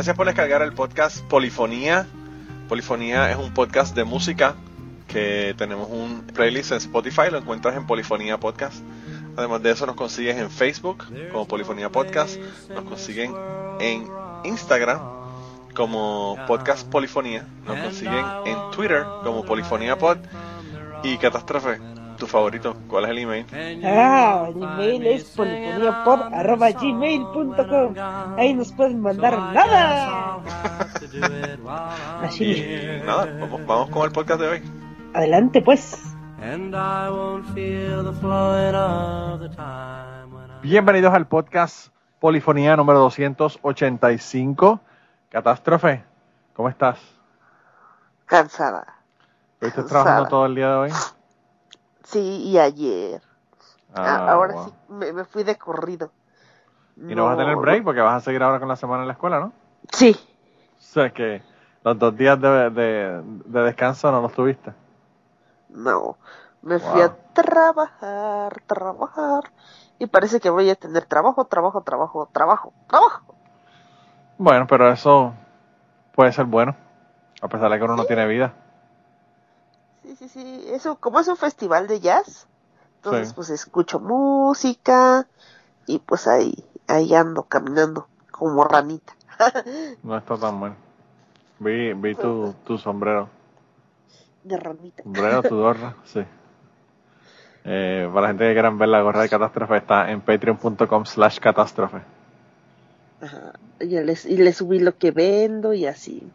Gracias por descargar el podcast Polifonía. Polifonía es un podcast de música que tenemos un playlist en Spotify, lo encuentras en Polifonía Podcast. Además de eso nos consigues en Facebook como Polifonía Podcast, nos consiguen en Instagram como Podcast Polifonía, nos consiguen en Twitter como Polifonía Pod y Catástrofe. Tu favorito, ¿cuál es el email? Ah, el email es polifoniapod.gmail.com Ahí nos pueden mandar nada. Así. Y nada, vamos, vamos con el podcast de hoy. Adelante pues. Bienvenidos al podcast Polifonía número 285. Catástrofe, ¿cómo estás? Cansada. ¿Estás trabajando todo el día de hoy? Sí, y ayer. Ah, ahora wow. sí, me, me fui de corrido. Y no vas a tener break porque vas a seguir ahora con la semana en la escuela, ¿no? Sí, O sea que los dos días de, de- de descanso no los tuviste. no. Me fui a trabajar, trabajar. Y parece que voy a tener trabajo, trabajo, trabajo, trabajo, trabajo. Bueno, pero eso puede ser bueno, a pesar de que uno no tiene vida. Sí, sí, sí. Eso, como es un festival de jazz, entonces Sí. pues escucho música y pues ahí, ahí ando caminando como ranita. No está tan mal. Vi, vi tu, tu sombrero. De ranita. Sombrero, tu gorra, sí. Eh, para la gente que quieran ver la gorra de catástrofe está en patreon.com slash catástrofe. Ajá. Y les, y le subí lo que vendo y así.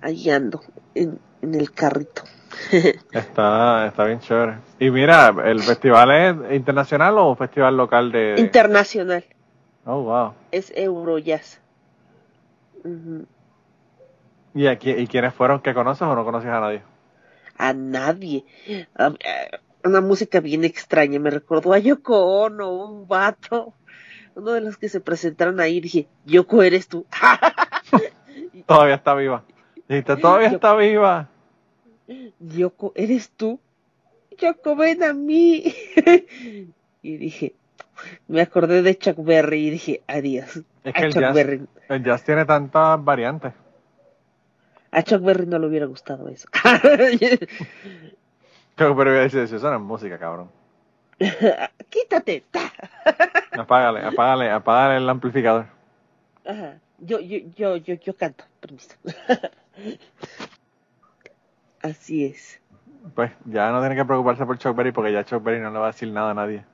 Ahí ando, en, en el carrito. Está, está bien chévere. Y mira, ¿el festival es internacional o un festival local de...? de- Internacional. Oh, wow. Es Eurojazz. Ujú. ¿Y, aquí, ¿Y quiénes fueron que conoces o no conoces a nadie? A nadie. A- a- una música bien extraña. Me recordó a Yoko Ono, un vato. Uno de los que se presentaron ahí. Dije, Yoko, eres tú. Todavía está viva. Dijiste, todavía Yo- está viva. Yoko, ¿eres tú? Yoko, ven a mí. y dije, me acordé de Chuck Berry y dije, adiós. Es A que el Chuck jazz, Berry, el jazz tiene tantas variantes. a Chuck Berry no le hubiera gustado eso. Pero voy a decir, eso no es música, cabrón. Quítate. ta. Apágale, apágale, apágale el amplificador. Ajá. Yo, yo, yo, yo, yo canto, permiso. Así es. Pues ya no tiene que preocuparse por Chuck Berry porque ya Chuck Berry no le va a decir nada a nadie.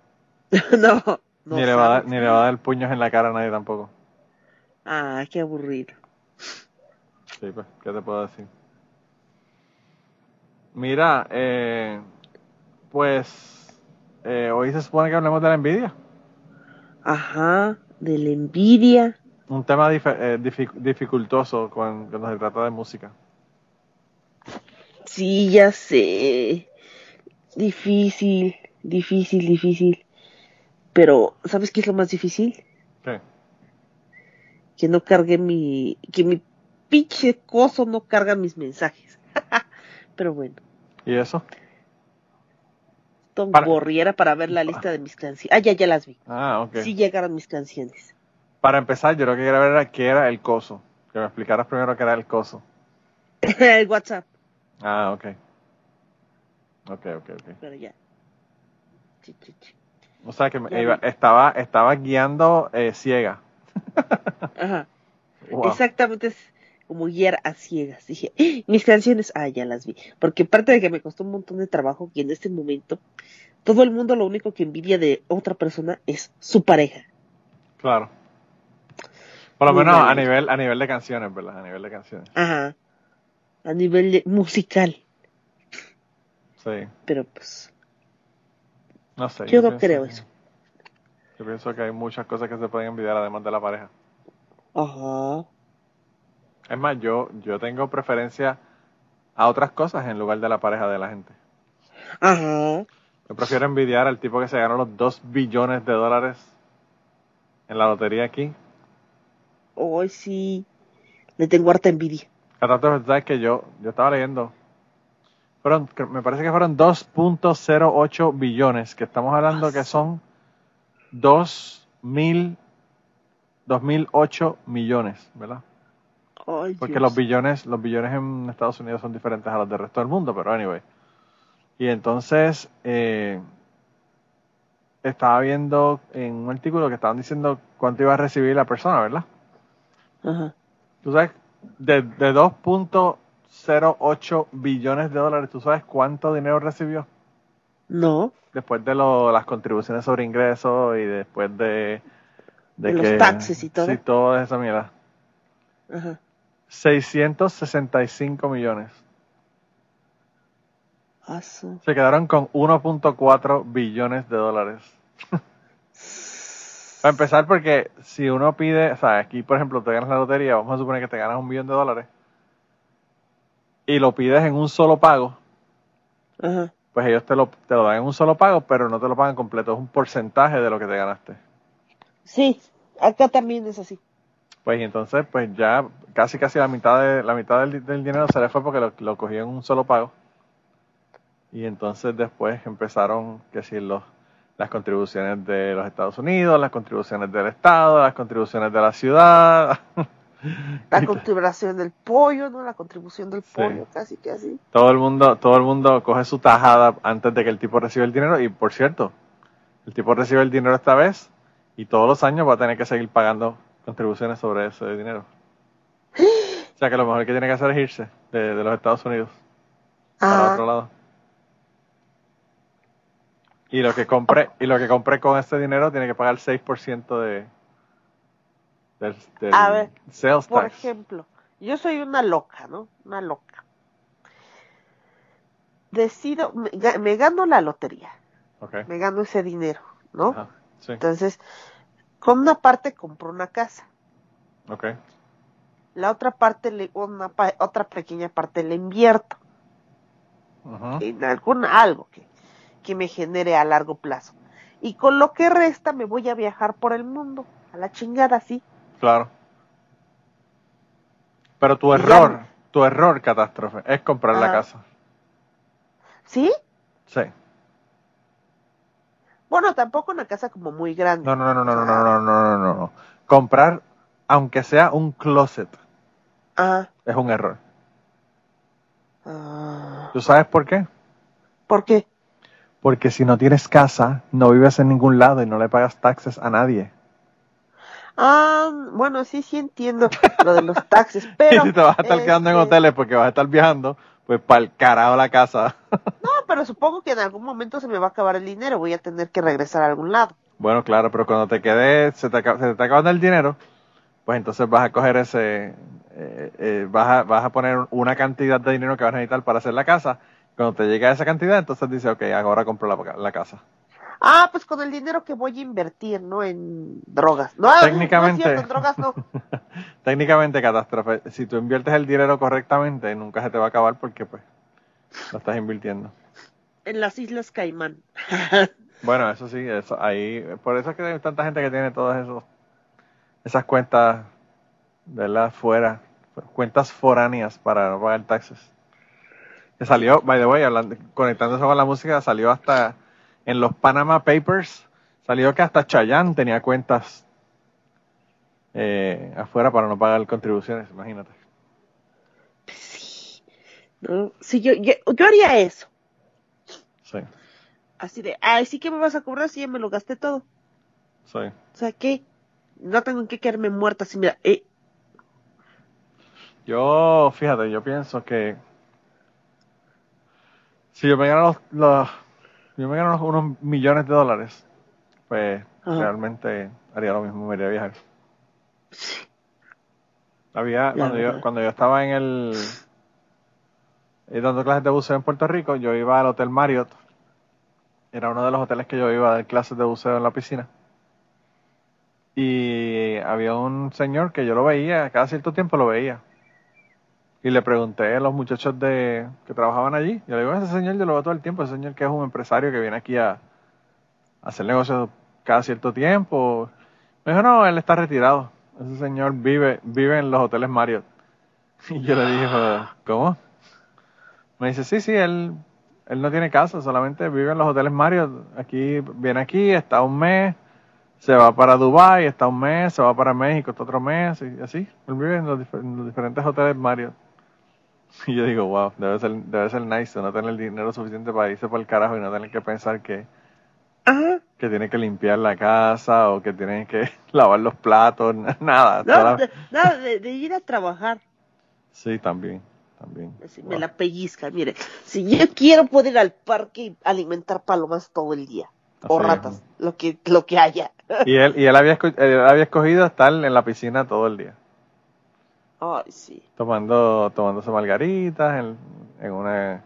no, no ni, le va a dar, ni le va a dar puños en la cara a nadie tampoco. Ah, qué aburrido. Sí, pues, ¿qué te puedo decir? Mira, eh, pues eh, hoy se supone que hablemos de la envidia. Ajá, de la envidia. Un tema dif- eh, dific- dificultoso cuando se trata de música. Sí, ya sé. Difícil, difícil, difícil. Pero, ¿sabes qué es lo más difícil? ¿Qué? Que no cargue mi... Que mi pinche coso no carga mis mensajes. Pero bueno, ¿Y eso? Tom Para- Borry era para ver la lista de mis canciones. Ah, ya, ya las vi. Ah, ok. Sí llegaron mis canciones. Para empezar, yo lo que quería ver era qué era el coso. Que me explicaras primero qué era el coso. El WhatsApp, Ah, ok. Ok, ok, ok. pero ya. O sea que me iba- estaba, estaba guiando eh, ciega. Ajá. Wow. Exactamente es como guiar a ciegas. Dije, "Ah, mis canciones, ah, ya las vi. Porque aparte de que me costó un montón de trabajo, que en este momento todo el mundo lo único que envidia de otra persona es su pareja. Claro. Por lo menos a nivel, a nivel de canciones, ¿verdad? A nivel de canciones. Ajá. A nivel de- musical. Sí. Pero pues, No sé. Yo no creo que- eso. Yo pienso que hay muchas cosas que se pueden envidiar además de la pareja. ajá. Es más, yo, yo tengo preferencia a otras cosas en lugar de la pareja de la gente. Ajá. Yo prefiero envidiar al tipo que se ganó los 2 billones de dólares en la lotería aquí. Hoy sí. Le tengo harta envidia. Catástrofe, ¿sabes que yo, yo estaba leyendo? Fueron, me parece que fueron 2.08 billones, que estamos hablando que son 2 mil 2008 millones, ¿verdad? Porque Dios. los billones, los billones en Estados Unidos son diferentes a los del resto del mundo, pero anyway. Y entonces eh, estaba viendo en un artículo que estaban diciendo cuánto iba a recibir la persona, ¿verdad? Ajá. Tú sabes, de, de 2.08 billones de dólares, ¿tú sabes cuánto dinero recibió? No. Después de lo- las contribuciones sobre ingresos y después de... De los taxes y todo. Sí, toda esa mierda. Ajá. 665 millones. Aso. Se quedaron con 1.4 billones de dólares. Para empezar, porque si uno pide, o sea, aquí por ejemplo te ganas la lotería, vamos a suponer que te ganas un millón de dólares, y lo pides en un solo pago, Ajá. pues ellos te lo, te lo dan en un solo pago, pero no te lo pagan completo, es un porcentaje de lo que te ganaste. Sí, acá también es así. Pues y entonces, pues ya casi casi la mitad de la mitad del, del dinero se le fue porque lo, lo cogió en un solo pago. Y entonces después empezaron, que si los las contribuciones de los Estados Unidos, las contribuciones del Estado, las contribuciones de la ciudad. La contribución del pollo, ¿no? La contribución del Sí. pollo, casi que así. todo el mundo, todo el mundo coge su tajada antes de que el tipo reciba el dinero. Y por cierto, el tipo recibe el dinero esta vez y todos los años va a tener que seguir pagando contribuciones sobre ese dinero. O sea que lo mejor que tiene que hacer es irse de, de los Estados Unidos para Ah, otro lado. Y lo que compre, y lo que compre con ese dinero tiene que pagar 6% de del, del A ver, sales por tax. ejemplo, yo soy una loca, ¿no? Una loca. Decido, me, ga- me gano la lotería, Ok. me gano ese dinero, ¿no? Ajá, sí. Entonces, con una parte compro una casa, Ok. la otra parte, le, una otra pequeña parte le invierto Ujú. en algún algo que, que me genere a largo plazo. Y con lo que resta me voy a viajar por el mundo, a la chingada, sí. Claro. Pero tu ya error, tu error, catástrofe, es comprar la Ajá. casa. ¿Sí? Sí. Bueno, tampoco una casa como muy grande. No, no, no, no, no, no, no, no, no, no. Comprar, aunque sea un closet, Ah, es un error. ah. ¿Tú sabes por qué? ¿Por qué? Porque si no tienes casa, no vives en ningún lado y no le pagas taxes a nadie. Ah, bueno, sí, sí entiendo lo de los taxes, pero... y si te vas a estar quedando en este, hoteles porque vas a estar viajando, pues para el carajo la casa. No, pero supongo que en algún momento se me va a acabar el dinero, voy a tener que regresar a algún lado. bueno, claro, pero cuando te quede, se te, acaba- se te está acabando el dinero, pues entonces vas a coger ese, eh, eh, vas, a, vas a poner una cantidad de dinero que vas a necesitar para hacer la casa. Cuando te llegue a esa cantidad, entonces dices, ok, ahora compro la, la casa. Ah, pues con el dinero que voy a invertir, ¿no? En drogas. No, Técnicamente. no es cierto, en drogas no. Técnicamente, catástrofe, si tú inviertes el dinero correctamente, nunca se te va a acabar porque pues lo estás invirtiendo. En las Islas Caimán. Bueno, eso sí, eso ahí, por eso es que hay tanta gente que tiene todas esos, esas cuentas, ¿verdad? Fuera, cuentas foráneas para no pagar taxes. Que salió, by the way, hablando, conectándose con la música, salió hasta en los Panama Papers, salió que hasta Chayanne tenía cuentas eh, afuera para no pagar contribuciones, imagínate. Sí. ¿No? Sí, yo, yo, yo haría eso. Sí, Así de, ay, sí que me vas a cobrar si ya me lo gasté todo. sí. O sea, ¿qué? No tengo que quedarme muerta así, mira, eh, Yo, fíjate, yo pienso que si yo me gano los, los- yo me gano unos millones de dólares, pues Ajá. realmente haría lo mismo, me iría a viajar. Había, cuando yo, cuando yo estaba en el eh, dando clases de buceo en Puerto Rico, yo iba al Hotel Marriott. Era uno de los hoteles que yo iba a dar clases de buceo en la piscina. Y había un señor que yo lo veía, cada cierto tiempo lo veía. Y le pregunté a los muchachos de que trabajaban allí. Yo le digo, ese señor yo lo veo todo el tiempo, ese señor que es un empresario que viene aquí a, hacer negocios cada cierto tiempo. Me dijo, no, él está retirado. Ese señor vive, vive en los hoteles Marriott. Y yo le dije, "Pero, ¿cómo? Me dice, sí, sí, él, él no tiene casa, solamente vive en los hoteles Marriott. Aquí, viene aquí, está un mes, se va para Dubai, está un mes, se va para México, está otro mes, y así. Él vive en los, en los diferentes hoteles Mario. Y yo digo, wow, debe ser, debe ser nice no tener el dinero suficiente para irse por el carajo y no tener que pensar que, Ajá. que tiene que limpiar la casa o que tiene que lavar los platos, nada. No, de, no, de, de ir a trabajar. Sí, también, también. Wow. me la pellizca. Mire, si yo quiero poder ir al parque y alimentar palomas todo el día. O ratas, es. lo que, lo que haya. Y él, y él había, él había escogido estar en la piscina todo el día. Ay, sí. tomando tomándose margaritas en, en una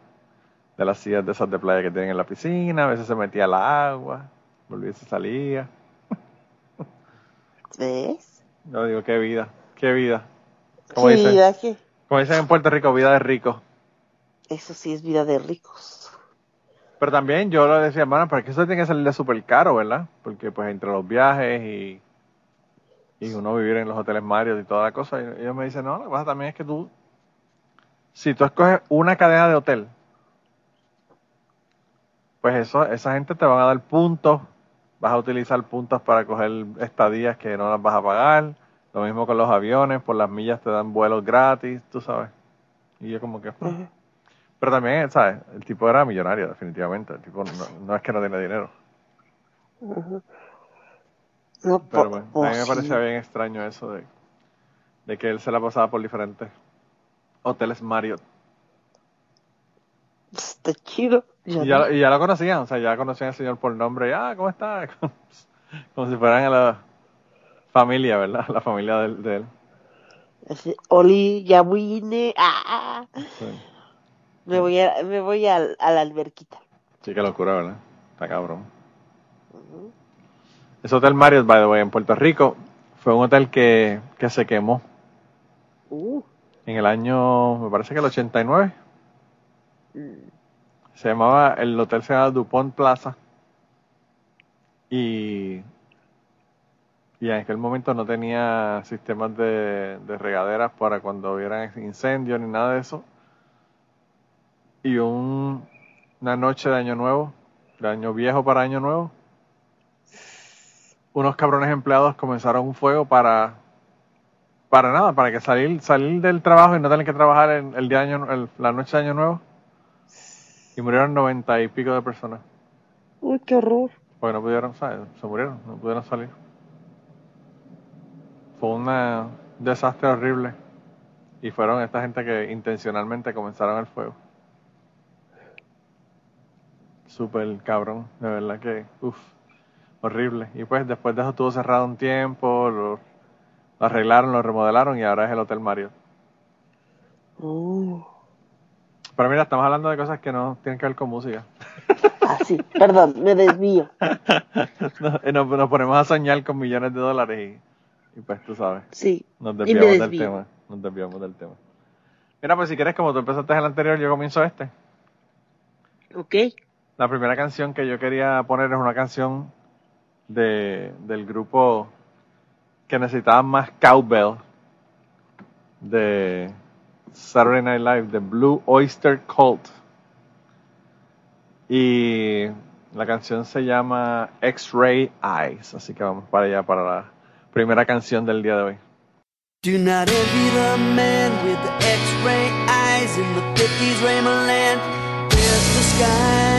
de las sillas de esas de playa que tienen en la piscina, a veces se metía al agua, volvía y se salía. ¿Ves? Yo digo, qué vida, qué vida. Como Qué dicen, vida, que como dicen en Puerto Rico, vida de rico. Eso sí es vida de ricos. Pero también yo lo decía, hermano, es que eso tiene que salir de súper caro, ¿verdad? Porque pues entre los viajes y, y uno vivir en los hoteles Mario y toda la cosa, y ellos me dicen, no, lo que pasa también es que tú, si tú escoges una cadena de hotel, pues eso, esa gente te van a dar puntos, vas a utilizar puntos para coger estadías que no las vas a pagar, lo mismo con los aviones, por las millas te dan vuelos gratis, tú sabes. Y yo como que... Ajá. Pero también, ¿sabes? El tipo era millonario, definitivamente. El tipo no, no es que no tiene dinero. Ajá. No, Pero bueno, oh, a mí me sí. parecía bien extraño eso de, de que él se la pasaba por diferentes hoteles Marriott. Está chido. Y ya, no. y ya lo conocían, o sea, ya conocían al señor por nombre. y, Ah, ¿cómo está? Como si fueran a la familia, ¿verdad? La familia de, de él. Así, Oli, ya vine. Ah, Sí. me voy a, me voy a, la alberquita. Sí, qué locura, ¿verdad? Está cabrón. Ujú. Ese hotel Marriott, by the way, en Puerto Rico, fue un hotel que, que se quemó Uh, en el año, me parece que el 89. mm, Se llamaba, el hotel se llamaba DuPont Plaza. Y, y en aquel momento no tenía sistemas de, de regaderas para cuando hubiera incendios ni nada de eso. Y un, una noche de Año Nuevo, de Año Viejo para Año Nuevo, unos cabrones empleados comenzaron un fuego para para nada, para que salir salir del trabajo y no tener que trabajar en el día de año, el- la noche de Año Nuevo. Y murieron noventa y pico de personas. uy, qué horror. Porque no pudieron, ¿sabes? Se murieron, no pudieron salir. Fue una- un desastre horrible. Y fueron esta gente que intencionalmente comenzaron el fuego. Súper cabrón, de verdad que, uff, horrible. Y pues después de eso estuvo cerrado un tiempo, lo, lo arreglaron, lo remodelaron y ahora es el Hotel Mario. Uh, Pero mira, estamos hablando de cosas que no tienen que ver con música. ah, sí, perdón, me desvío. nos, nos- nos ponemos a soñar con millones de dólares y, y pues tú sabes, Sí, nos desviamos del tema. Nos desviamos del tema. Mira, pues si quieres, como tú empezaste el anterior, yo comienzo este. ok. La primera canción que yo quería poner es una canción de, del grupo que necesitaba más cowbell de Saturday Night Live, de Blue Oyster Cult. Y la canción se llama X-Ray Eyes, así que vamos para allá para la primera canción del día de hoy. Do not envy the man with the X-ray eyes in the 50s Raymond land. There's the skies.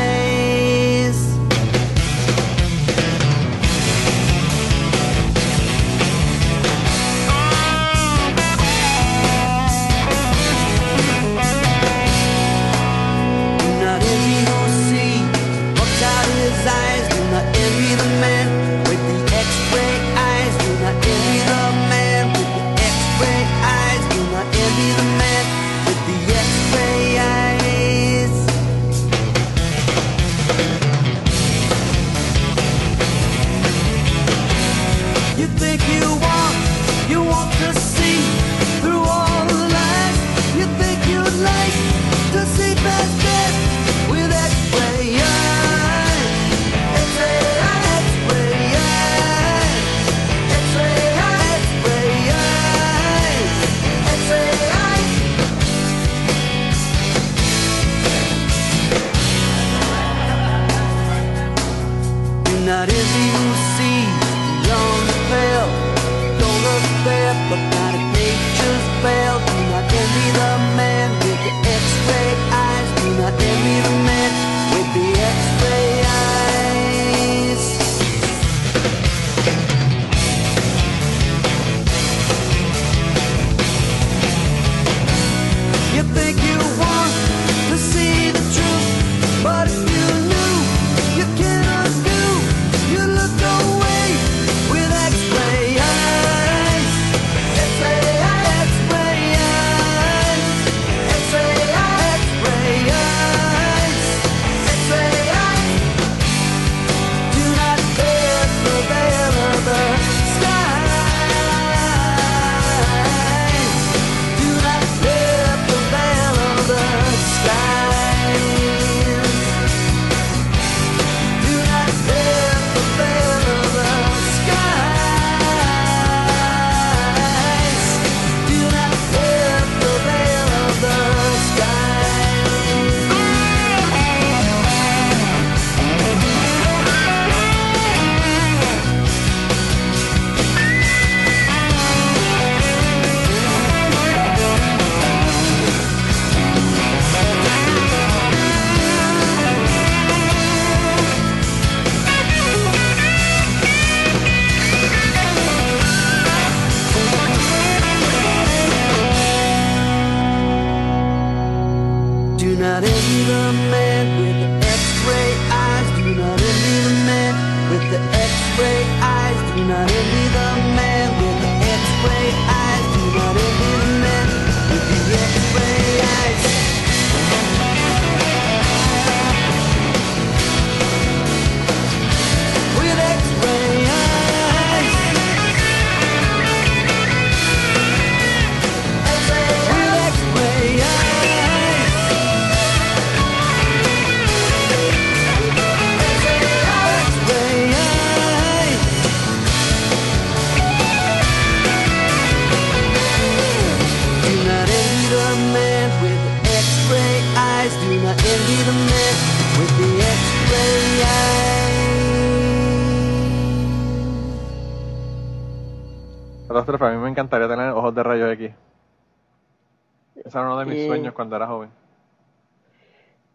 Era uno de mis Eh. sueños cuando era joven.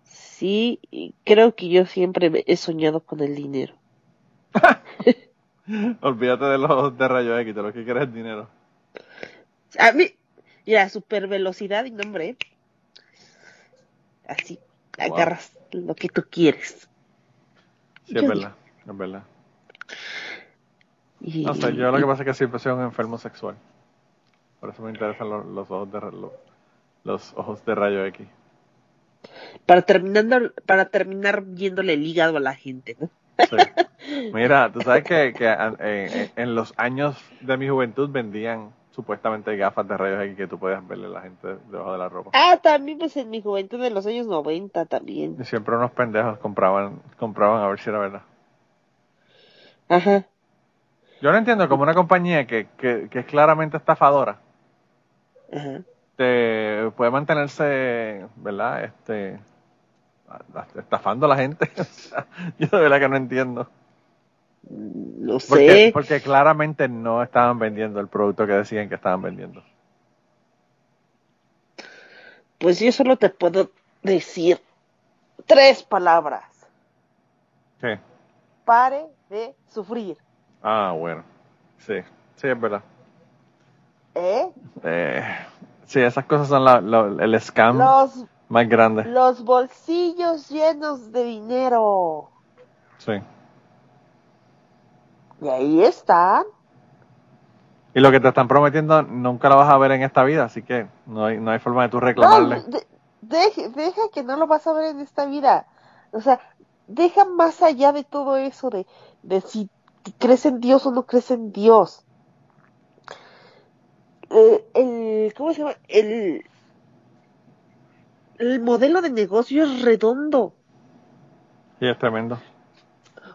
Sí, creo que yo siempre he soñado con el dinero. Olvídate de los de rayos X, de lo que quieres es dinero. A mí, mira, super velocidad y nombre. Así, Wow. agarras lo que tú quieres. Sí, es Yo verdad, es verdad. Y, No sé, yo lo que pasa es que siempre soy un enfermo sexual. Por eso me interesan los, los ojos de ra- los, ojos de rayo X. para terminando, para terminar viéndole el hígado a la gente, ¿no? Sí. Mira, tú sabes que, eh, eh, en los años de mi juventud vendían supuestamente gafas de rayos X que tú podías verle a la gente debajo de la ropa. Ah, también pues en mi juventud de los años 90 también. Y siempre unos pendejos compraban, compraban a ver si era verdad. Ajá. Yo no entiendo como una compañía que, que, que es claramente estafadora Ajá. Te puede mantenerse, ¿verdad? Este estafando a la gente. Yo de verdad que no entiendo. No sé. porque claramente no estaban vendiendo el producto que decían que estaban vendiendo. Pues yo solo te puedo decir tres palabras. Pare de sufrir. Ah, bueno. Sí, sí, es verdad. ¿Eh? Eh, sí, esas cosas son la- el scam Los, más grande. los bolsillos llenos de dinero. Sí. Y ahí están. Y lo que te están prometiendo nunca lo vas a ver en esta vida, así que no hay, no hay forma de tú No, reclamarle. de- deje- deja que no lo vas a ver en esta vida. O sea, deja más allá de todo eso de, de si crees en Dios o no crees en Dios. Eh, el, ¿cómo se llama? El, el modelo de negocio es redondo. Sí, es tremendo.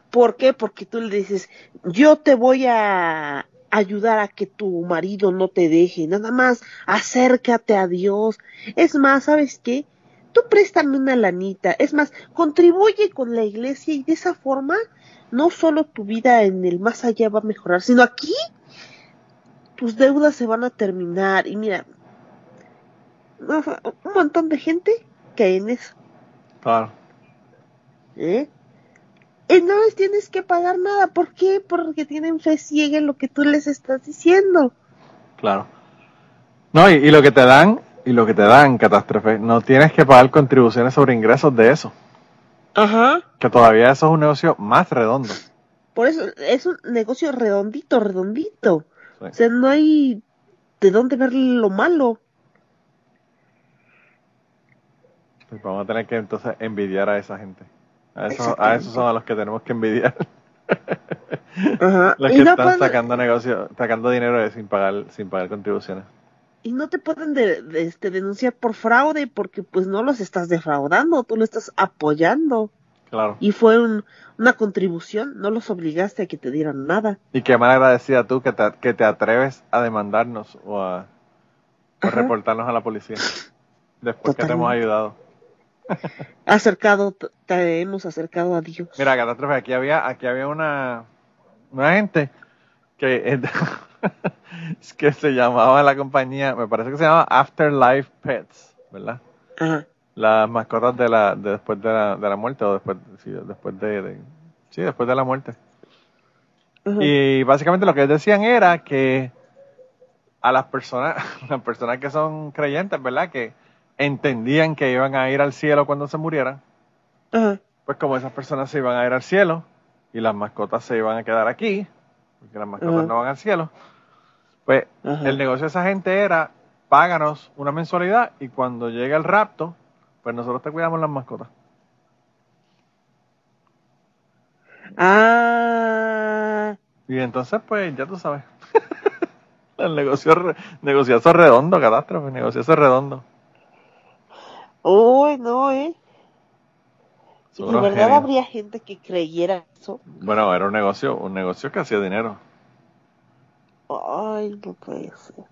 ¿Por qué? Porque tú le dices, yo te voy a ayudar a que tu marido no te deje, nada más acércate a Dios. Es más, ¿sabes qué? Tú préstame una lanita, es más, contribuye con la iglesia y de esa forma no solo tu vida en el más allá va a mejorar, sino aquí tus deudas se van a terminar. Y mira, un montón de gente cae en eso. Claro. ¿eh? Y no les tienes que pagar nada. ¿Por qué? Porque tienen fe ciega en lo que tú les estás diciendo. Claro. No, y, y lo que te dan, y lo que te dan, catástrofe, no tienes que pagar contribuciones sobre ingresos de eso. Ajá. Que todavía eso es un negocio más redondo. Por eso es un negocio redondito, redondito. Sí. O sea, no hay de dónde ver lo malo. Pues vamos a tener que entonces envidiar a esa gente. A esos, a esos son a los que tenemos que envidiar. Ajá. los que no, están pueden- sacando negocio, sacando dinero de- sin pagar, sin pagar contribuciones. y no te pueden de- de- este, denunciar por fraude porque pues no los estás defraudando, tú lo estás apoyando. Claro. Y fue un- una contribución, no los obligaste a que te dieran nada. Y qué mal agradecida tú que te, que te atreves a demandarnos o a, reportarnos a la policía. Después que te hemos ayudado. Acercado, te hemos acercado a Dios. Mira, catástrofe, aquí había, aquí había una, una gente que, que se llamaba la compañía, me parece que se llama Afterlife Pets, ¿verdad? Ajá. Las mascotas de la, de después de la, de la muerte o después, sí, después de, de- sí, después de la muerte. Y básicamente lo que decían era que a las personas, las personas que son creyentes, ¿verdad? Que, entendían que iban a ir al cielo cuando se murieran, pues como esas personas se iban a ir al cielo y las mascotas se iban a quedar aquí, porque las mascotas no van al cielo, pues el negocio de esa gente era páganos una mensualidad y cuando llegue el rapto, pues nosotros te cuidamos las mascotas. Ah, Y entonces, pues ya tú sabes. el negocio, negociazo redondo, catástrofe, negociazo redondo. uy, no, eh. ¿Y de verdad genios. habría gente que creyera eso? Bueno, era un negocio, un negocio que hacía dinero. Ay, no puede ser.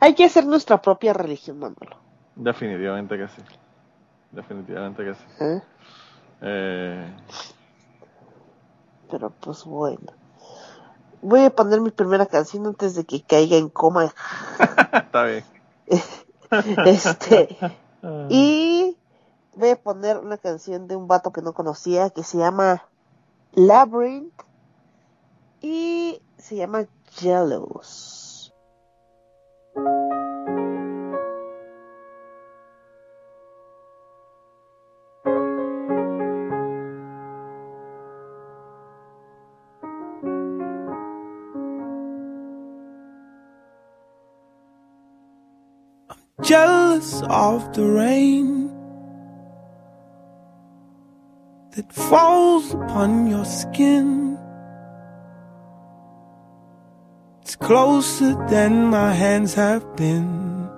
Hay que hacer nuestra propia religión, Manolo. Definitivamente que sí. Definitivamente que sí. ¿eh? Eh, Pero pues bueno. Voy a poner mi primera canción antes de que caiga en coma. está bien. Este. Y voy a poner una canción de un vato que no conocía que se llama Labyrinth y se llama Jealous. Jealous of the rain that falls upon your skin. It's closer than my hands have been.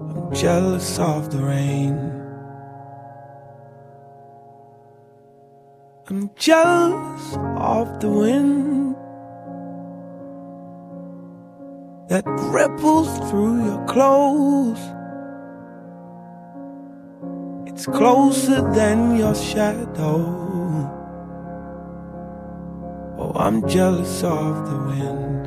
I'm jealous of the rain. I'm jealous of the wind. That ripples through your clothes. It's closer than your shadow. Oh, I'm jealous of the wind.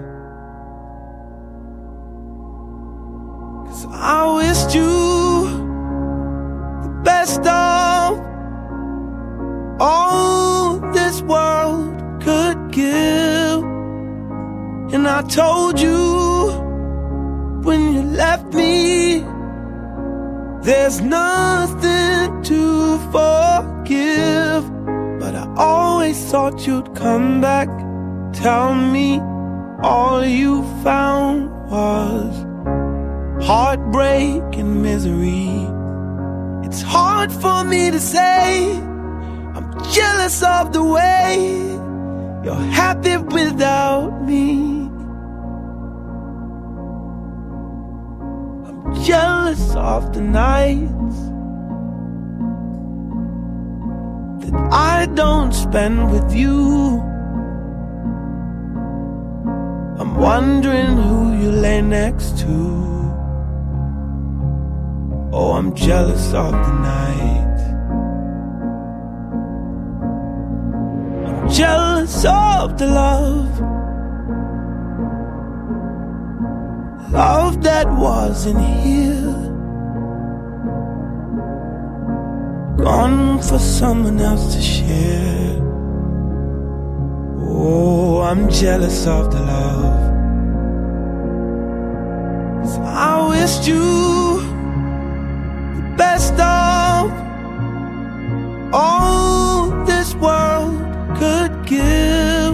Cause I wished you the best of all this world could give. And I told you left me, there's nothing to forgive. But I always thought you'd come back, tell me all you found was heartbreak and misery. It's hard for me to say, I'm jealous of the way you're happy without me. Of the nights that I don't spend with you. I'm wondering who you lay next to. Oh, I'm jealous of the night. I'm jealous of the love. Love that wasn't here. Gone for someone else to share. Oh, I'm jealous of the love. 'Cause I wished you the best of all this world could give.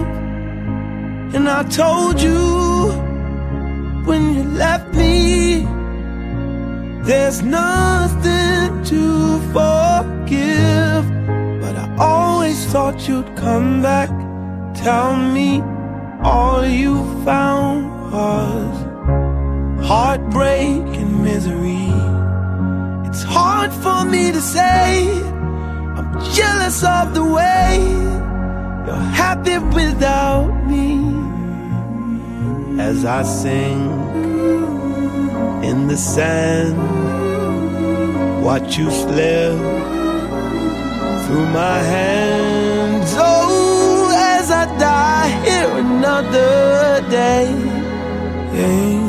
And I told you when you left me, there's nothing to forgive. But I always thought you'd come back, tell me all you found was heartbreak and misery. It's hard for me to say, I'm jealous of the way you're happy without me. As I sing in the sand, watch you slip through my hands. Oh, as I die here another day. Yeah.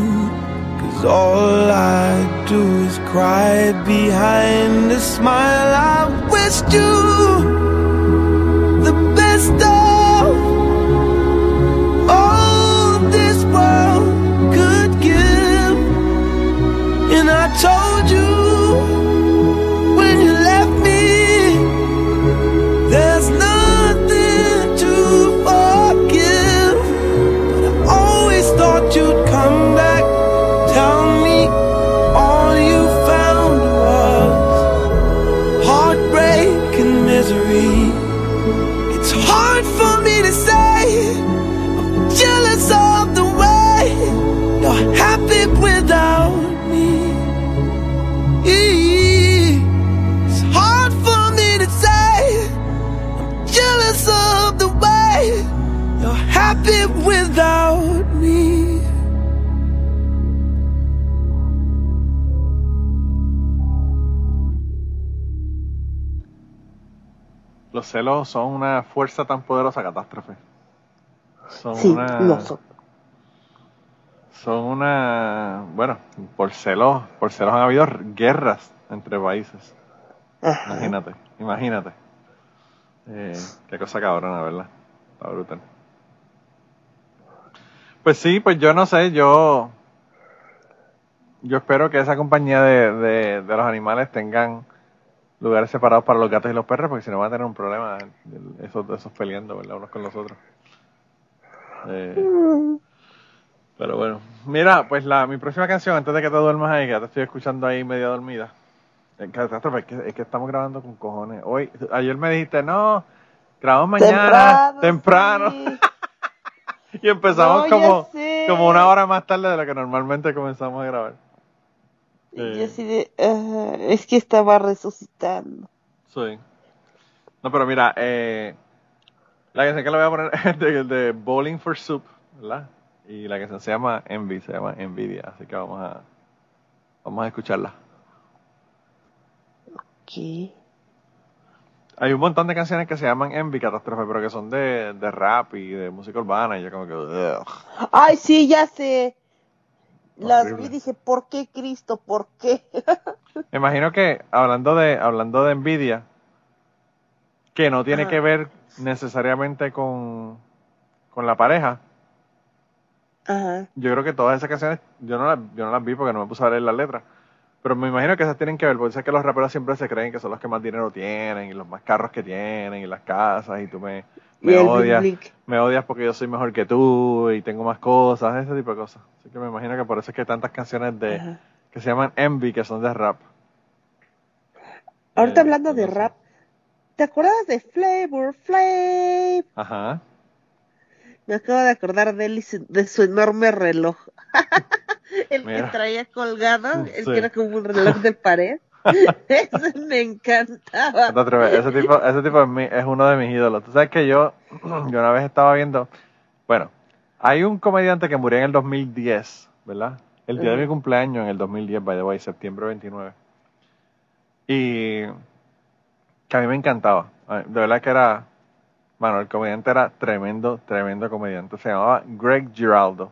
Cause all I do is cry behind a smile. I wished you Los celos son una fuerza tan poderosa catástrofe. Son sí, una, lo son. Son una. Bueno, por celos, por celos han habido guerras entre países. Imagínate, imagínate. Eh, qué cosa cabrona, ¿verdad? Está brutal. Pues sí, pues yo no sé, yo yo espero que esa compañía de, de, de los animales tengan lugares separados para los gatos y los perros, porque si no van a tener un problema esos, esos peleando, ¿verdad? Unos con los otros. Eh, pero bueno, mira, pues la, mi próxima canción, antes de que te duermas ahí, que ya te estoy escuchando ahí media dormida. Eh, Catástrofe, es que, es que estamos grabando con cojones. Hoy, ayer me dijiste, no, grabamos mañana, temprano. sí. Y empezamos No, como, como una hora más tarde de lo que normalmente comenzamos a grabar. Y Eh, yo así de, ah, es que estaba resucitando. Sí. No, pero mira, eh, la canción que le voy a poner es de, de Bowling for Soup, ¿verdad? Y la canción se llama Envy, se llama Envidia, así que vamos a, vamos a escucharla. ¿Qué? Hay un montón de canciones que se llaman Envy Catástrofe, pero que son de, de rap y de música urbana, y yo como que... ugh. Ay, sí, ya sé. Las Horrible. vi y dije, ¿por qué Cristo? ¿Por qué? Me imagino que, hablando de, hablando de envidia, que no tiene Ajá. que ver necesariamente con, con la pareja, Ajá. yo creo que todas esas canciones, yo no las, yo no las vi porque no me puse a leer las letras, pero me imagino que esas tienen que ver, porque sé que los raperos siempre se creen que son los que más dinero tienen, y los más carros que tienen, y las casas, y tú me, me odias, me odias porque yo soy mejor que tú, y tengo más cosas, ese tipo de cosas. Así que me imagino que por eso es que hay tantas canciones de, Ajá. que se llaman Envy, que son de rap. Ahorita Eh, hablando de rap, ¿te acuerdas de Flavor Flav? Ajá. Me acabo de acordar de él y su, de su enorme reloj. el Mira. que traía colgado, el Sí. que era como un reloj de pared. Ese me encantaba. No. Ese tipo, ese tipo es, mi- es uno de mis ídolos. Tú sabes que yo, yo una vez estaba viendo, bueno, hay un comediante que murió en el 2010, ¿verdad? El día de mi cumpleaños en el 2010, by the way, septiembre 29. Y que a mí me encantaba. Mí- De verdad que era, bueno, el comediante era tremendo, tremendo comediante. Se llamaba Greg Giraldo.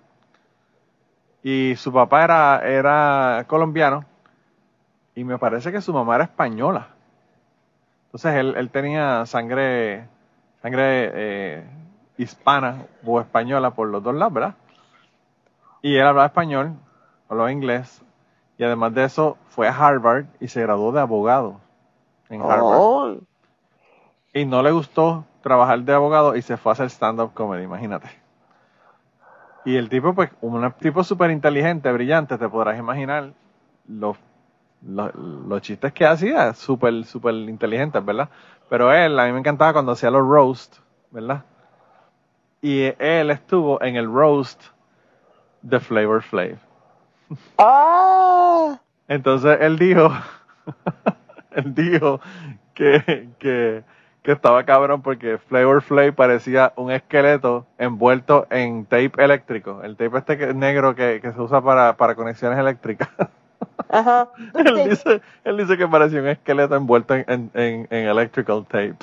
Y su papá era, era colombiano y me parece que su mamá era española. Entonces él, él tenía sangre, sangre eh, hispana o española por los dos lados, ¿verdad? Y él hablaba español, hablaba inglés, y además de eso fue a Harvard y se graduó de abogado en Harvard. Ay, Y no le gustó trabajar de abogado y se fue a hacer stand-up comedy, imagínate. Y el tipo, pues, un tipo súper inteligente, brillante, te podrás imaginar los, los, los chistes que hacía, súper, súper inteligentes, ¿verdad? Pero él, a mí me encantaba cuando hacía los roast, ¿verdad? Y él estuvo en el roast de Flavor Flav. Ah, Entonces él dijo, él dijo que, que, que estaba cabrón porque Flavor Flav parecía un esqueleto envuelto en tape eléctrico, el tape este que, negro que, que se usa para, para conexiones eléctricas. ajá. él, dice, él dice que parecía un esqueleto envuelto en, en, en, en electrical tape.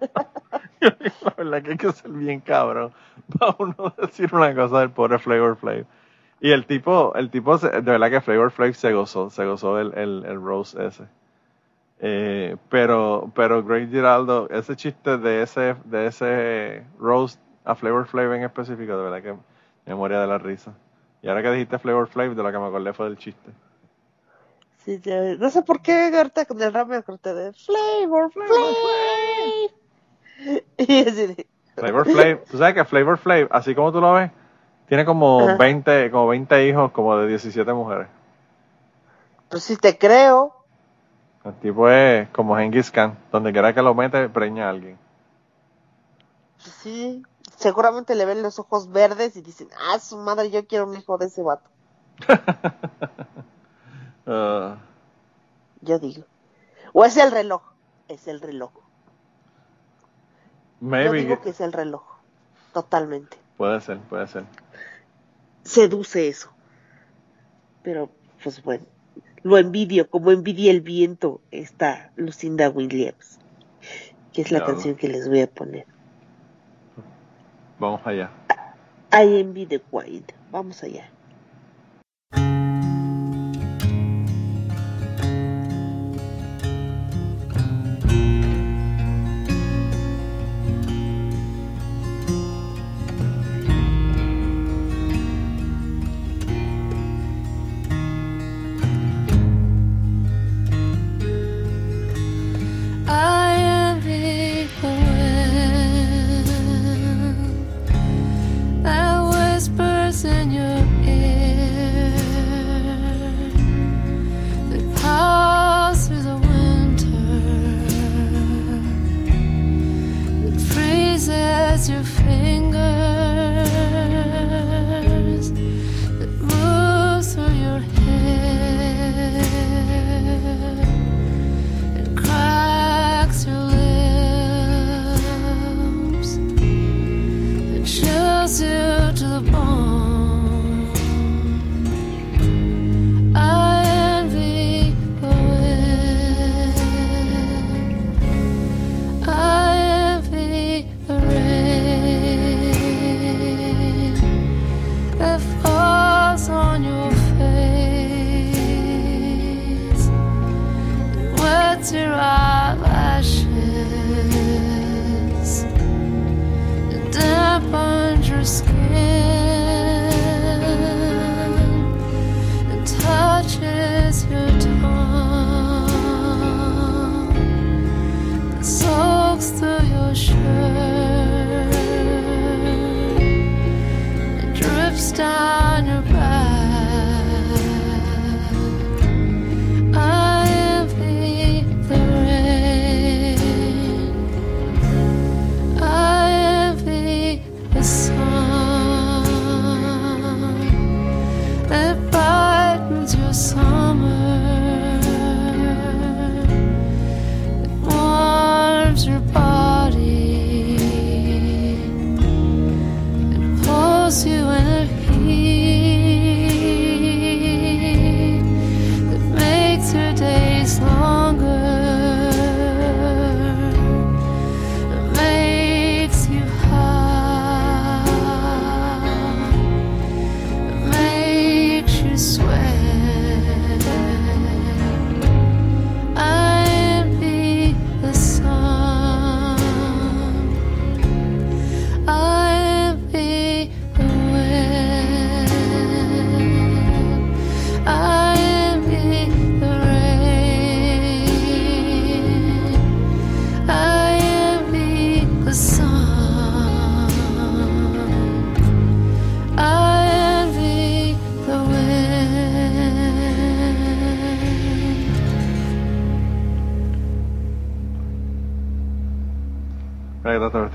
La verdad que hay que ser bien cabrón para uno decir una cosa del pobre Flavor Flav. Y el tipo, el tipo, se- de verdad que Flavor Flav se gozó, se gozó el, el, el roast ese. Eh, pero, pero Greg Giraldo, ese chiste de ese, de ese roast a Flavor Flav en específico, de verdad que me moría de la risa. Y ahora que dijiste Flavor Flav, de lo que me acordé fue del chiste. Sí, ya- no sé por qué ahorita con el rap me acordé de Flavor Flav. Y así de, Flavor Flav, tú sabes que Flavor Flav, así como tú lo ves, tiene como Ajá. 20, como 20 hijos, como de 17 mujeres. pues sí te creo. El tipo es como Genghis Khan, donde quiera que lo mete, preña a alguien. Sí, seguramente le ven los ojos verdes y dicen, ah, su madre, yo quiero un hijo de ese vato. Ah, Yo digo. O es el reloj. Es el reloj. Yo maybe, digo que es el reloj. Totalmente. puede ser, puede ser. Seduce eso. Pero, pues bueno. Lo envidio, como envidia el viento, esta Lucinda Williams. que es la canción que les voy a poner. Vamos allá. I envy the wild. Vamos allá.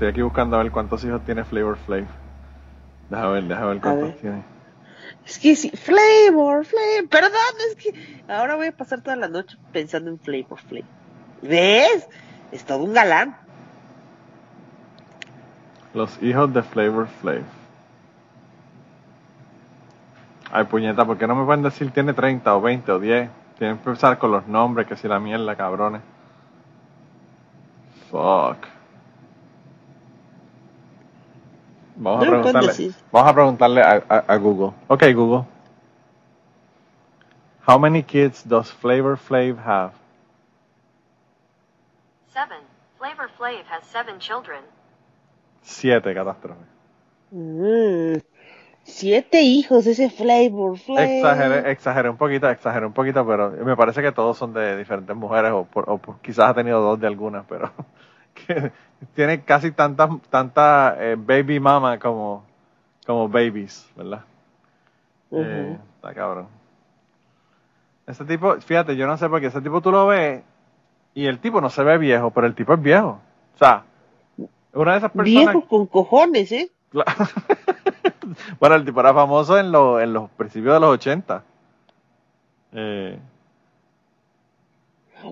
Estoy aquí buscando a ver cuántos hijos tiene Flavor Flav. Deja ver, deja ver cuántos ver. tiene. Es que sí, Flavor, Flavor. Perdón, es que ahora voy a pasar toda la noche pensando en Flavor, Flavor. ¿Ves? Es todo un galán. Los hijos de Flavor Flav. Ay, puñeta, ¿por qué no me pueden decir tiene 30 o 20 o 10? Tienen que empezar con los nombres, que si la mierda, cabrones. Fuck. Vamos a preguntarle, vamos a, preguntarle a, a- a Google. Ok, Google. How many kids does Flavor Flav have? Seven. Flavor Flav has seven children. Siete, catástrofe. Mm, siete hijos, ese Flavor, Flavor. Exageré, exageré un poquito, exageré un poquito, pero me parece que todos son de diferentes mujeres o, por- o por- quizás ha tenido dos de algunas, pero que tiene casi tantas tanta, eh, baby mama como, como babies, ¿verdad? Ujú. Eh, está cabrón. Ese tipo, fíjate, yo no sé por qué ese tipo tú lo ves y el tipo no se ve viejo, pero el tipo es viejo. O sea, una de esas personas... Viejo con cojones, ¿eh? Bueno, el tipo era famoso en, lo- en los principios de los 80. Eh,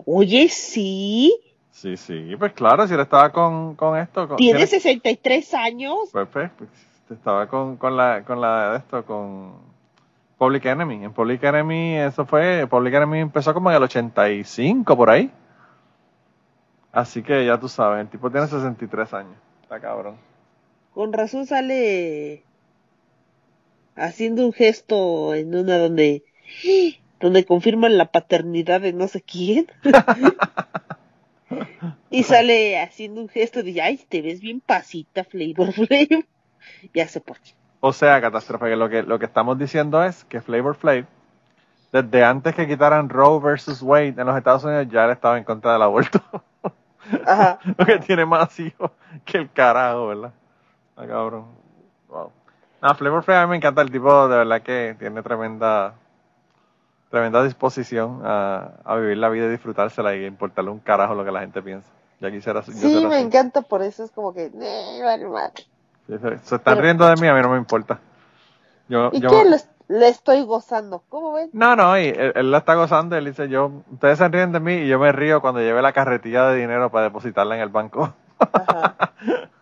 Oye, sí. Sí, sí, pues claro, si él estaba con, con esto. Con, Tiene tiene- 63 años. pues, pues, pues, estaba con, con la con la de esto, con Public Enemy. En Public Enemy, eso fue, Public Enemy empezó como en el 85, por ahí. Así que ya tú sabes, el tipo tiene 63 años. Está cabrón. Con razón sale haciendo un gesto en una donde donde confirman la paternidad de no sé quién. y sale haciendo un gesto de ay, te ves bien pasita, Flavor Flav. ya sé por qué. O sea, catástrofe, que lo que lo que estamos diciendo es que Flavor Flav, desde antes que quitaran Roe versus Wade en los Estados Unidos, ya él estaba en contra del aborto. Ajá. lo que tiene más hijos que el carajo, ¿verdad? Ah, cabrón. Wow. No, Flavor Flav a mí me encanta el tipo, de verdad que tiene tremenda tremenda disposición a, a vivir la vida y disfrutársela y importarle un carajo lo que la gente piensa. Ya quisiera Sí, me así. encanta por eso, es como que "Eh, vale, madre". Sí, Se, se están riendo de mí, a mí no me importa. Yo, ¿Y yo- qué le, le estoy gozando? ¿Cómo ven? No, no, y él, él la está gozando, él dice yo, ustedes se ríen de mí y yo me río cuando lleve la carretilla de dinero para depositarla en el banco. Ajá.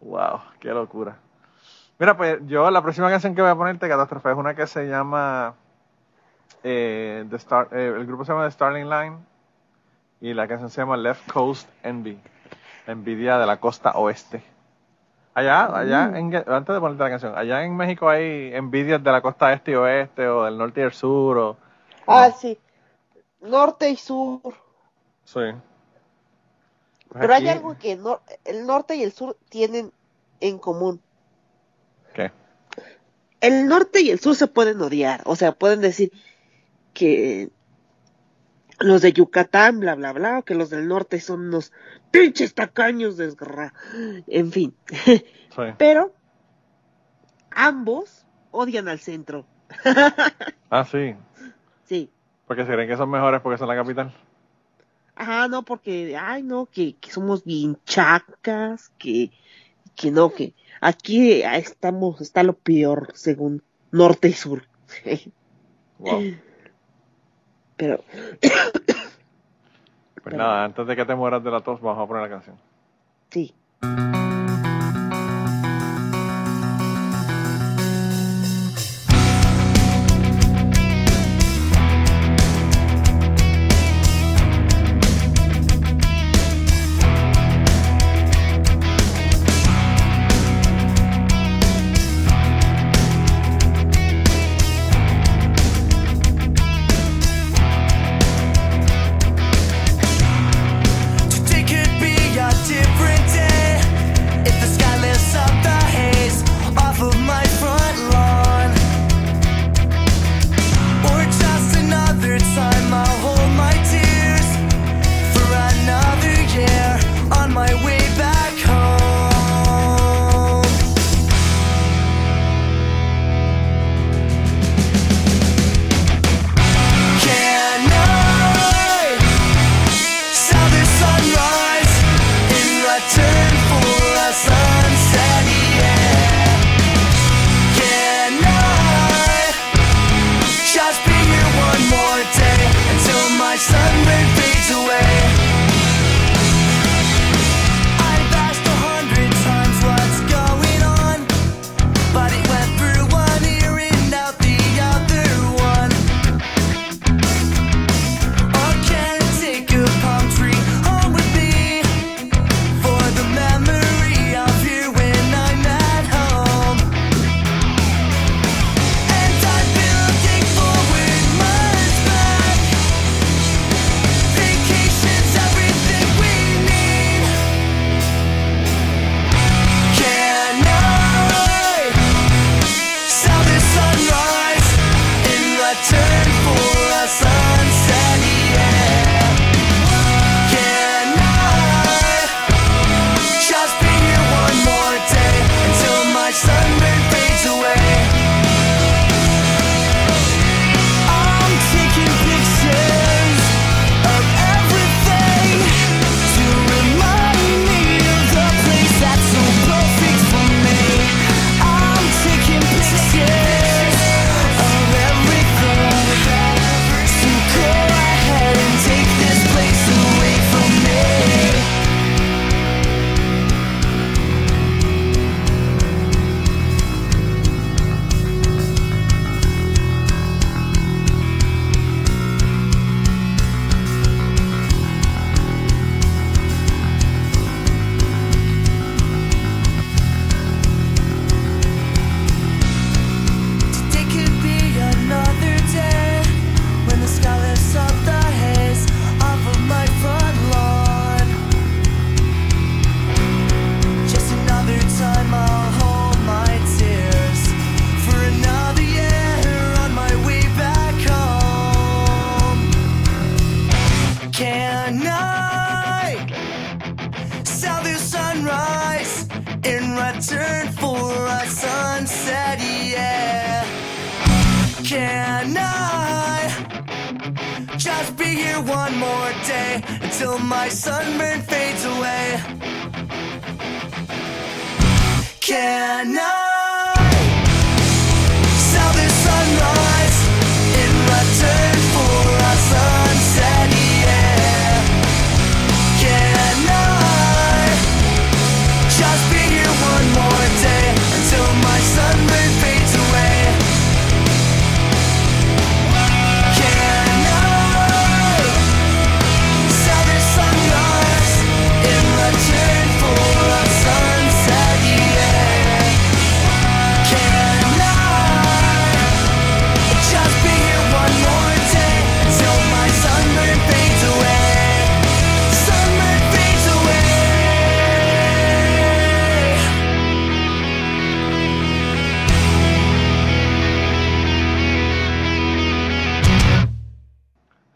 Wow, qué locura. Mira, pues yo la próxima canción que voy a ponerte, Catástrofe, es una que se llama. Eh, The Star, eh, el grupo se llama The Starling Line y la canción se llama Left Coast Envy. Envidia de la costa oeste. Allá, allá, en, antes de ponerte la canción, allá en México hay envidias de la costa este y oeste, o del norte y el sur, o. Ah, sí. Norte y sur. Sí. Pues Pero hay algo que no- el norte y el sur tienen en común. ¿Qué? El norte y el sur se pueden odiar. O sea, pueden decir que los de Yucatán, bla, bla, bla, o que los del norte son unos pinches tacaños desgarra. En fin. Sí. Pero ambos odian al centro. Ah, sí. Sí. Porque se creen que son mejores porque son la capital. Ajá, no, porque, ay, no, que, que somos bien chacas, que, que no, que aquí ah, estamos, está lo peor, según norte y sur. Wow. Pero, Pues nada, antes de que te mueras de la tos, vamos a poner la canción. sí. turn for a sunset, yeah. Can I just be here one more day until my sunburn fades away? Can I?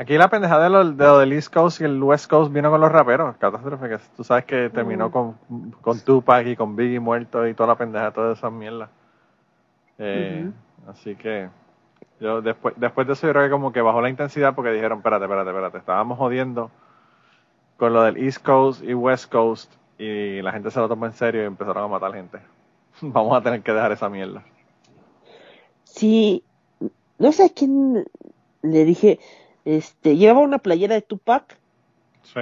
Aquí la pendejada de lo, de lo del East Coast y el West Coast vino con los raperos. Catástrofe, que tú sabes que terminó con, con Tupac y con Biggie muerto y toda la pendeja, toda esa mierda. Eh, Así que yo después, después de eso yo creo que como que bajó la intensidad porque dijeron, espérate, espérate, espérate, estábamos jodiendo con lo del East Coast y West Coast y la gente se lo tomó en serio y empezaron a matar gente. Vamos a tener que dejar esa mierda. Sí, no sé a quién le dije, este, llevaba una playera de Tupac Sí.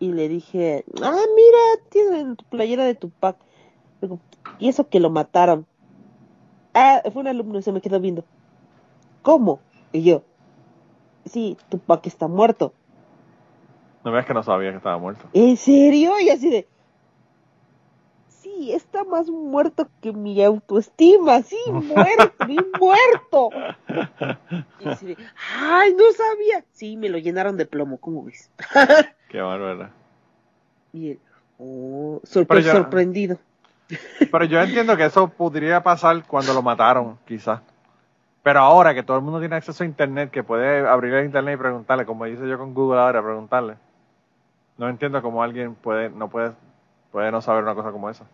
y le dije, ah, mira, tienen tu playera de Tupac. Digo, y eso que lo mataron. Ah, fue un alumno y se me quedó viendo. ¿Cómo? Y yo, sí, Tupac está muerto. No veas que no sabía que estaba muerto. ¿En serio? Y así de, sí, está más muerto que mi autoestima, sí, muerto, bien muerto. Y así de, ay, no sabía. Sí, me lo llenaron de plomo, ¿cómo ves? Qué bárbaro. Y él, oh, sorpre- Pero ya- sorprendido. Pero yo entiendo que eso podría pasar cuando lo mataron, quizás. Pero ahora que todo el mundo tiene acceso a internet, que puede abrir el internet y preguntarle, como hice yo con Google ahora, preguntarle. No entiendo cómo alguien puede, no puede, puede no saber una cosa como esa.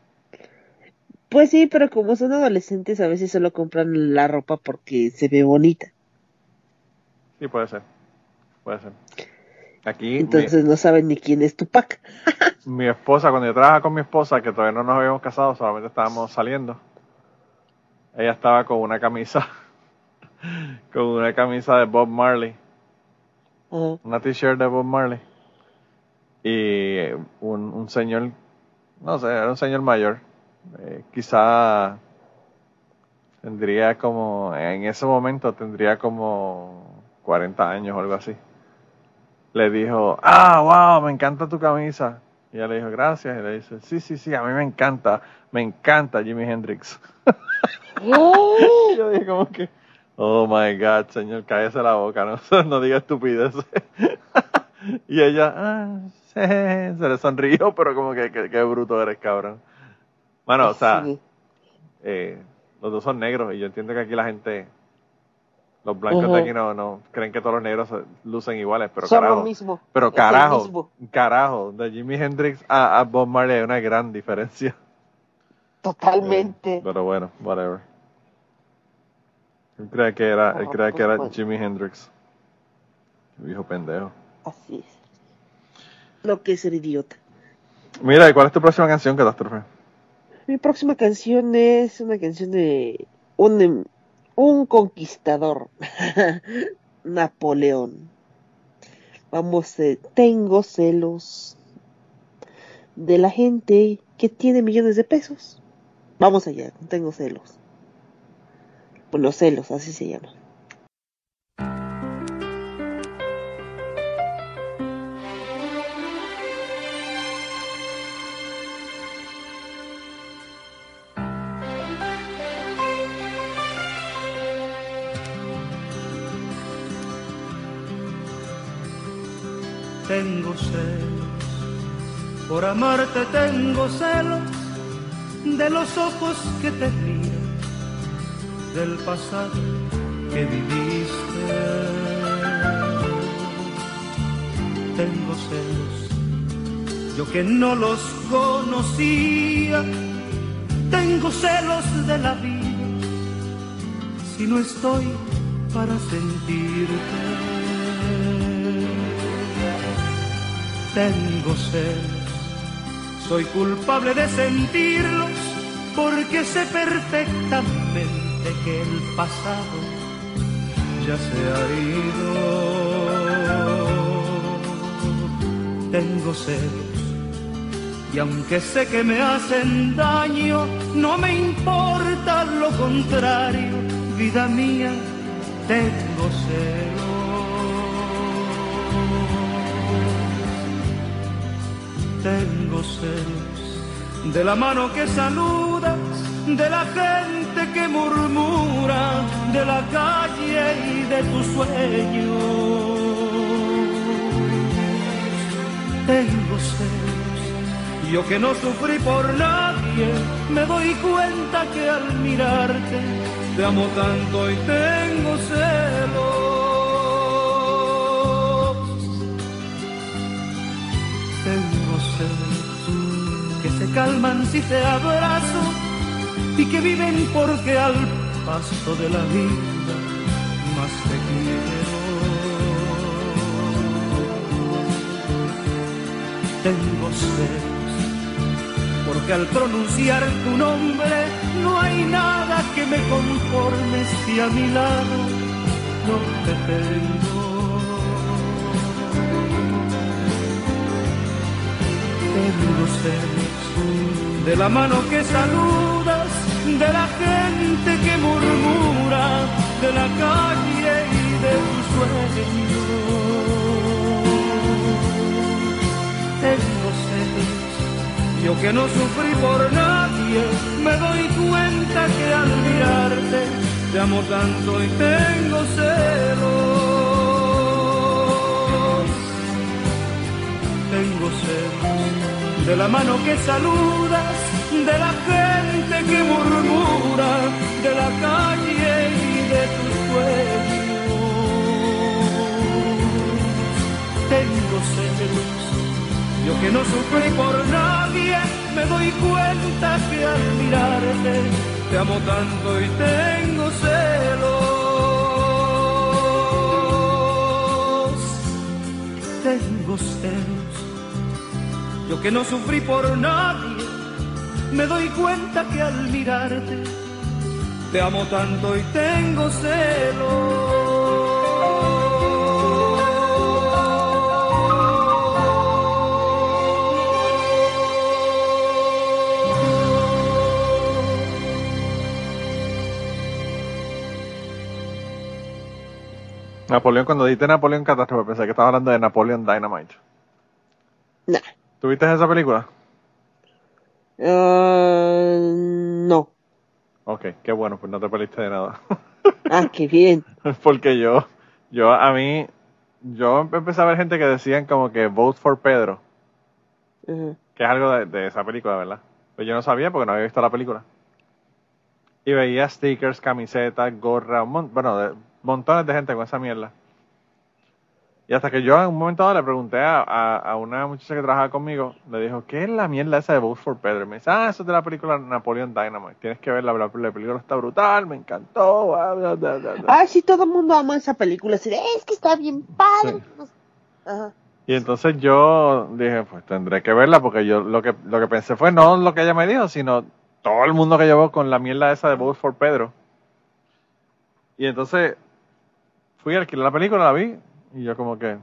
Pues sí, pero como son adolescentes, a veces solo compran la ropa porque se ve bonita. Sí, puede ser. Puede ser. Aquí, mi- Entonces no saben ni quién es Tupac. mi, esposa, cuando yo trabajaba con mi esposa, que todavía no nos habíamos casado, solamente estábamos saliendo, ella estaba con una camisa, con una camisa de Bob Marley. Una t-shirt de Bob Marley y un, un señor, no sé, era un señor mayor, eh, quizá tendría como, en ese momento tendría como 40 años o algo así. Le dijo, ah, wow, me encanta tu camisa. Y ella le dijo, gracias. Y le dice, sí, sí, sí, a mí me encanta, me encanta Jimi Hendrix. Y yo dije como que, oh my God, señor, cállese la boca, no, no diga estupideces. y ella, ah, sí, se le sonrió, pero como que, que, que bruto eres, cabrón. Bueno, o sea, Sí. eh, los dos son negros y yo entiendo que aquí la gente, los blancos de aquí no, no creen que todos los negros lucen iguales, pero Son carajo. mismo. Pero el carajo, mismo. carajo, de Jimi Hendrix a, a Bob Marley hay una gran diferencia. Totalmente. Pero bueno, whatever. Él creía que era, él Ah, creía que pues era bueno. Jimi Hendrix. Viejo pendejo. Así es. Lo que es ser idiota. Mira, ¿y cuál es tu próxima canción, Catástrofe? Mi próxima canción es una canción de un, em, un conquistador, Napoleón. Vamos, eh, tengo celos de la gente que tiene millones de pesos. Vamos allá, tengo celos. Bueno, celos, así se llama. Por amarte tengo celos de los ojos que te miran, del pasado que viviste. Tengo celos, yo que no los conocía, tengo celos de la vida, si no estoy para sentirte. Tengo celos, soy culpable de sentirlos porque sé perfectamente que el pasado ya se ha ido. Tengo celos y aunque sé que me hacen daño, no me importa lo contrario, vida mía, tengo celos. Celos de la mano que saludas, de la gente que murmura, de la calle y de tus sueños. Tengo celos yo que no sufrí por nadie, me doy cuenta que al mirarte te amo tanto y tengo celos. Calman si te abrazo y que viven porque al paso de la vida más te quiero. Tengo celos porque al pronunciar tu nombre no hay nada que me conforme si a mi lado no te tengo. Tengo celos de la mano que saludas, de la gente que murmura, de la calle y de tus sueños. Tengo celos yo que no sufrí por nadie, me doy cuenta que al mirarte te amo tanto y tengo celos. Tengo celos de la mano que saludas, de la gente que murmura, de la calle y de tus sueños. Tengo celos yo que no sufrí por nadie, me doy cuenta que al mirarte te amo tanto y tengo celos. Tengo celos. Yo que no sufrí por nadie, me doy cuenta que al mirarte te amo tanto y tengo celos. Napoleón, cuando dijiste Napoleón Catástrofe, pensé que estabas hablando de Napoleon Dynamite. Nah. ¿Tuviste esa película? Ah, no. Ok, qué bueno, pues no te perdiste de nada. Ah, qué bien. Porque yo, yo, a mí, yo empecé a ver gente que decían como que vote for Pedro, que es algo de, de esa película, ¿verdad? Pero yo no sabía porque no había visto la película. Y veía stickers, camisetas, gorra, un mon- bueno, de- montones de gente con esa mierda. Y hasta que yo en un momento dado le pregunté a, a, a una muchacha que trabajaba conmigo, le dijo, ¿qué es la mierda esa de Vote for Pedro? Y me dice, ah, eso es de la película Napoleon Dynamite. Tienes que verla, la, la película está brutal, me encantó. bla, bla, bla, bla, bla". Ah, sí, todo el mundo ama esa película. Así de, es que está bien padre. Sí. Ajá. Y entonces yo dije, pues tendré que verla porque yo lo que lo que pensé fue no lo que ella me dijo, sino todo el mundo que llevó con la mierda esa de Vote for Pedro. Y entonces fui a alquilar la película, la vi y yo como que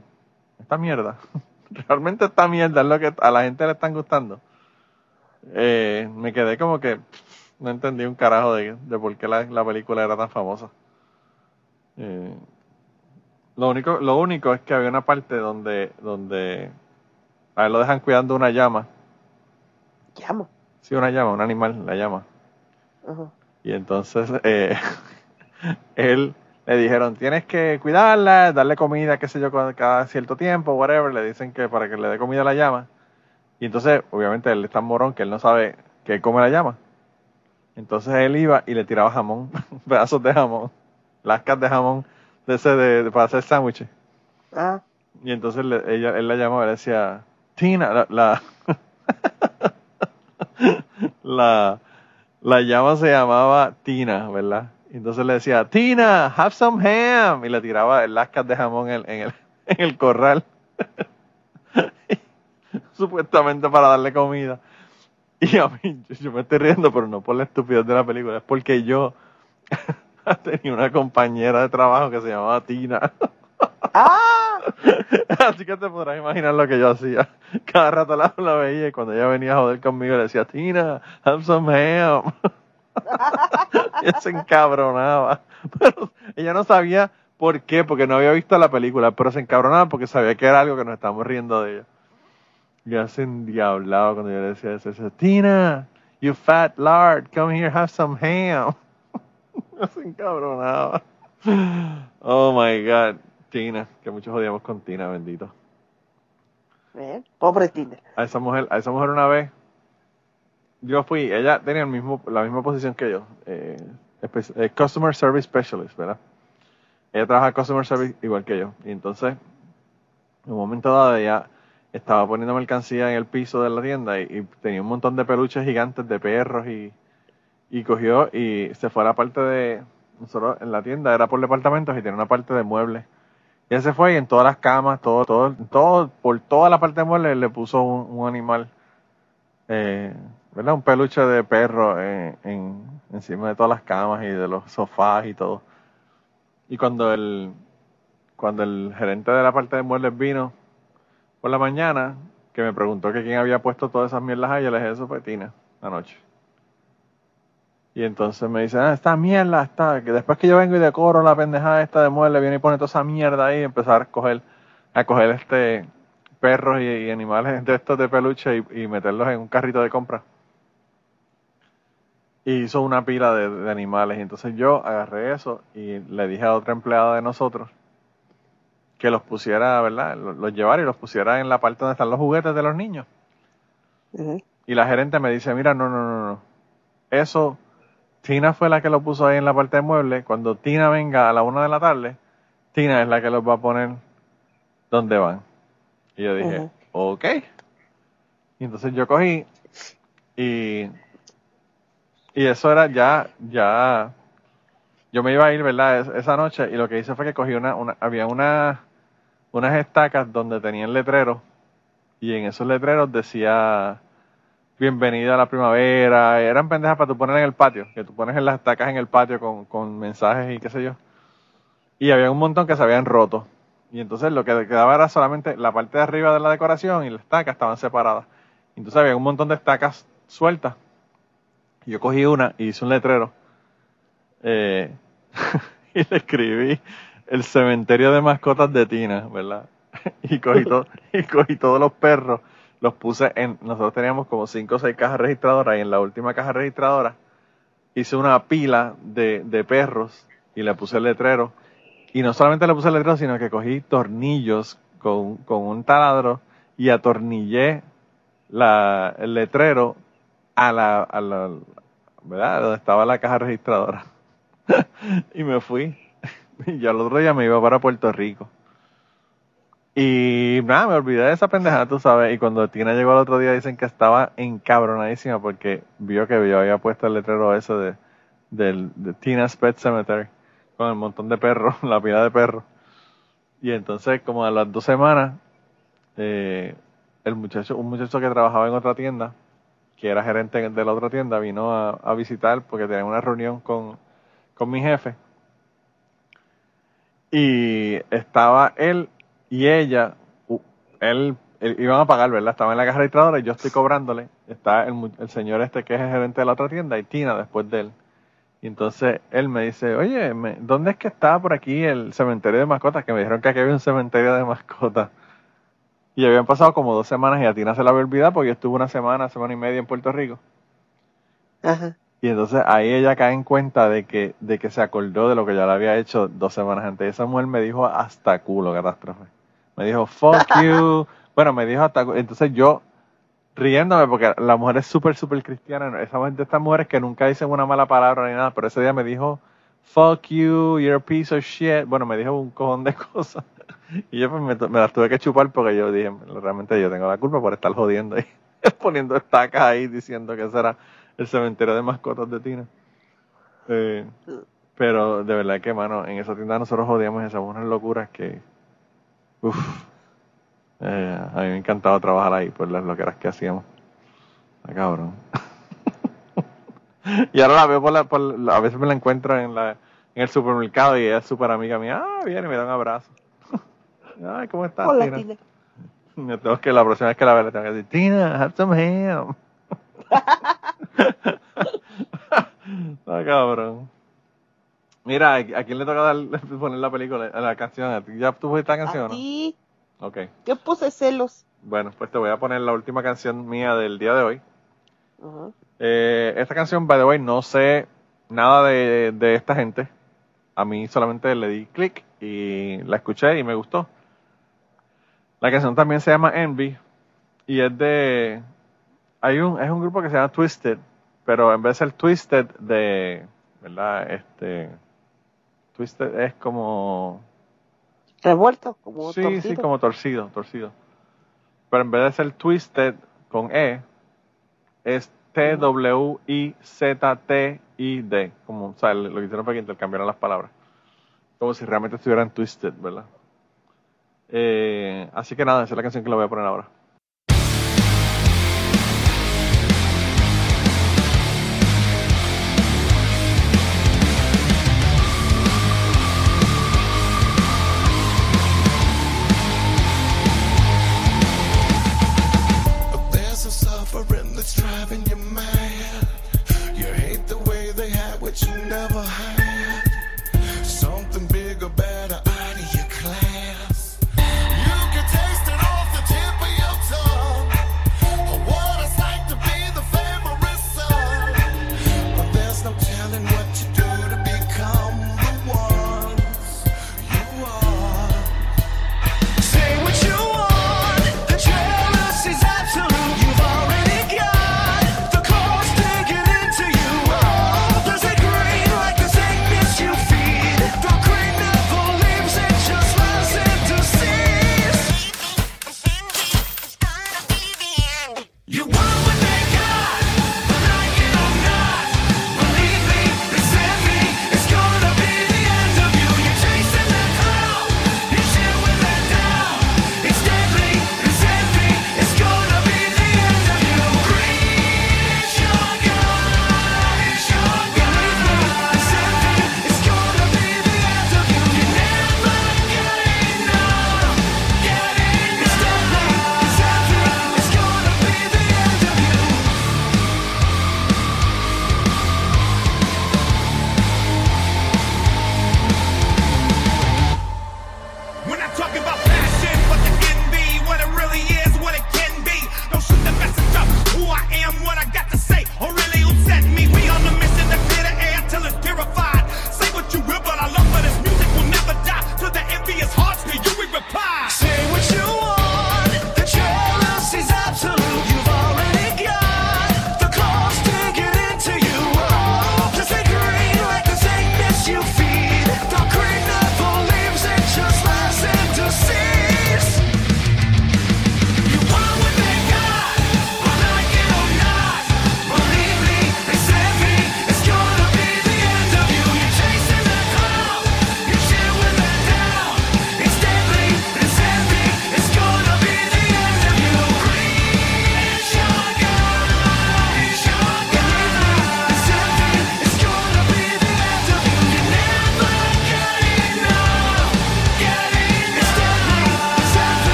esta mierda, realmente esta mierda es lo que a la gente le están gustando. Eh, me quedé como que pff, no entendí un carajo de, de por qué la, la película era tan famosa. Eh, lo único, lo único es que había una parte donde, donde a él lo dejan cuidando una llama. Llamo. Sí, una llama, un animal, la llama. Ajá. Y entonces eh, él le dijeron, tienes que cuidarla, darle comida, qué sé yo, cada- cierto tiempo, whatever. Le dicen que para que le dé comida a la llama. Y entonces, obviamente, él es tan morón que él no sabe qué come la llama. Entonces él iba y le tiraba jamón, pedazos de jamón, lascas de jamón de ese de, de- para hacer sándwiches. Ah, Y entonces le- ella, él la llamaba y le decía, Tina, la, la, la, La llama se llamaba Tina, ¿verdad? Y Entonces le decía, Tina, have some ham. Y le tiraba lascas de jamón en, en el, en el corral. Supuestamente para darle comida. Y a mí, yo, yo me estoy riendo, pero no por la estupidez de la película, es porque yo tenía una compañera de trabajo que se llamaba Tina. ¡Ah! Así que te podrás imaginar lo que yo hacía. Cada rato la, la veía y cuando ella venía a joder conmigo le decía, Tina, have some ham. Ella se encabronaba. Pero ella no sabía por qué, porque no había visto la película, pero se encabronaba porque sabía que era algo que nos estábamos riendo de ella. Y ella se endiablaba cuando yo le decía eso. Decía, Tina, you fat lard, come here, have some ham. se encabronaba. Oh my God. Tina, que muchos odiamos con Tina, bendito. ¿Eh? Pobre Tina. A esa mujer, a esa mujer una vez, yo fui, ella tenía el mismo, la misma posición que yo, eh, eh, Customer Service Specialist, ¿verdad? Ella trabaja Customer Service igual que yo. Y entonces, en un momento dado, ella estaba poniendo mercancía en el piso de la tienda y, tenía un montón de peluches gigantes de perros y, y cogió y se fue a la parte de, nosotros en la tienda era por departamentos y tenía una parte de muebles. Y él se fue y en todas las camas, todo, todo, todo, por toda la parte de muebles le puso un, un animal, eh, ¿verdad? Un peluche de perro en, encima de todas las camas y de los sofás y todo. Y cuando el, cuando el gerente de la parte de muebles vino por la mañana, que me preguntó que quién había puesto todas esas mierdas ahí, yo le dije, eso fue Tina, anoche. Y entonces me dice, ah, esta mierda está, que después que yo vengo y decoro la pendejada esta de mueble, viene y pone toda esa mierda ahí y empezar a coger, a coger este perros y, animales de estos de peluche y meterlos en un carrito de compra. Y hizo una pila de, de animales. Y entonces yo agarré eso y le dije a otra empleada de nosotros que los pusiera, ¿verdad? Los, los llevara y los pusiera en la parte donde están los juguetes de los niños. Y la gerente me dice, mira, no, no, no, no. Eso, Tina fue la que lo puso ahí en la parte de muebles. Cuando Tina venga a la una de la tarde, Tina es la que los va a poner donde van. Y yo dije, ok. Y entonces yo cogí y, y eso era ya, ya, yo me iba a ir, ¿verdad? Es- esa noche y lo que hice fue que cogí una, una había una, unas estacas donde tenían letreros y en esos letreros decía bienvenida a la primavera, eran pendejas para tú poner en el patio, que tú pones en las estacas en el patio con, con mensajes y qué sé yo. Y había un montón que se habían roto. Y entonces lo que quedaba era solamente la parte de arriba de la decoración y las estacas estaban separadas. Entonces había un montón de estacas sueltas. Yo cogí una y hice un letrero. Eh, y le escribí el cementerio de mascotas de Tina, ¿verdad? y cogí, to- y cogí todos los perros, los puse en, nosotros teníamos como cinco o seis cajas registradoras y en la última caja registradora hice una pila de, perros y le puse el letrero. Y no solamente le puse el letrero, sino que cogí tornillos con, un taladro y atornillé el letrero a la, a la, ¿verdad? Donde estaba la caja registradora. y me fui. Y yo al otro día me iba para Puerto Rico. Y nada, me olvidé de esa pendejada, tú sabes. Y cuando Tina llegó al otro día, dicen que estaba encabronadísima porque vio que yo había puesto el letrero ese de, del de Tina's Pet Cemetery con el montón de perros, la pila de perros. Y entonces, como a las dos semanas, eh, el muchacho, un muchacho que trabajaba en otra tienda, que era gerente de la otra tienda, vino a, a visitar porque tenía una reunión con, mi jefe. Y estaba él y ella, él, él- iban a pagar, ¿verdad? Estaba en la caja y yo estoy cobrándole. Está el, el señor este que es el gerente de la otra tienda y Tina después de él. Y entonces él me dice, oye, ¿dónde es que está por aquí el cementerio de mascotas? Que me dijeron que aquí había un cementerio de mascotas. Y habían pasado como dos semanas y a Tina se la había olvidado porque yo estuve una semana, semana y media en Puerto Rico. Ajá. Y entonces ahí ella cae en cuenta de que, de que se acordó de lo que ya le había hecho dos semanas antes. Y esa mujer me dijo hasta culo, catástrofe. Me dijo, fuck you. Bueno, me dijo hasta cu- Entonces yo, riéndome, porque la mujer es súper, súper cristiana. Esa de estas mujeres que nunca dicen una mala palabra ni nada. Pero ese día me dijo, fuck you, you're a piece of shit. Bueno, me dijo un cojón de cosas. Y yo pues, me, las tuve que chupar porque yo dije, realmente yo tengo la culpa por estar jodiendo ahí, poniendo estacas ahí diciendo que ese era el cementerio de mascotas de Tina. Eh, pero de verdad que, mano, en esa tienda nosotros jodíamos hacíamos unas locuras que. Uff. Eh, a mí me encantaba trabajar ahí por las loqueras que hacíamos. Ah, cabrón. y ahora la veo por la, por A veces me la encuentro en, la, en el supermercado y ella es súper amiga mía. Ah, viene me da un abrazo. Ay, ¿cómo estás, Hola, Tina? Tina. Tengo que la próxima vez que la vea le tengo que decir, Tina, have some ham. ah, cabrón. Mira, ¿a quién le toca dar, poner la película, la canción? ¿A ti? ¿Ya tú pusiste la canción A o no? ti, Ok. yo puse celos. Bueno, pues te voy a poner la última canción mía del día de hoy. Eh, esta canción, by the way, no sé nada de, de esta gente. A mí solamente le di clic y la escuché y me gustó. La canción también se llama Envy y es de... Hay un, es un grupo que se llama Twisted, pero en vez de ser Twisted de... ¿Verdad? Este... Twisted es como... Revuelto, como Sí, torcido. sí, como torcido, torcido. Pero en vez de ser twisted con E, es T-W-I-Z-T-I-D. Como, o sea, lo que hicieron fue que intercambiaron las palabras. Como si realmente estuvieran twisted, ¿verdad? Eh, así que nada, esa es la canción que le voy a poner ahora.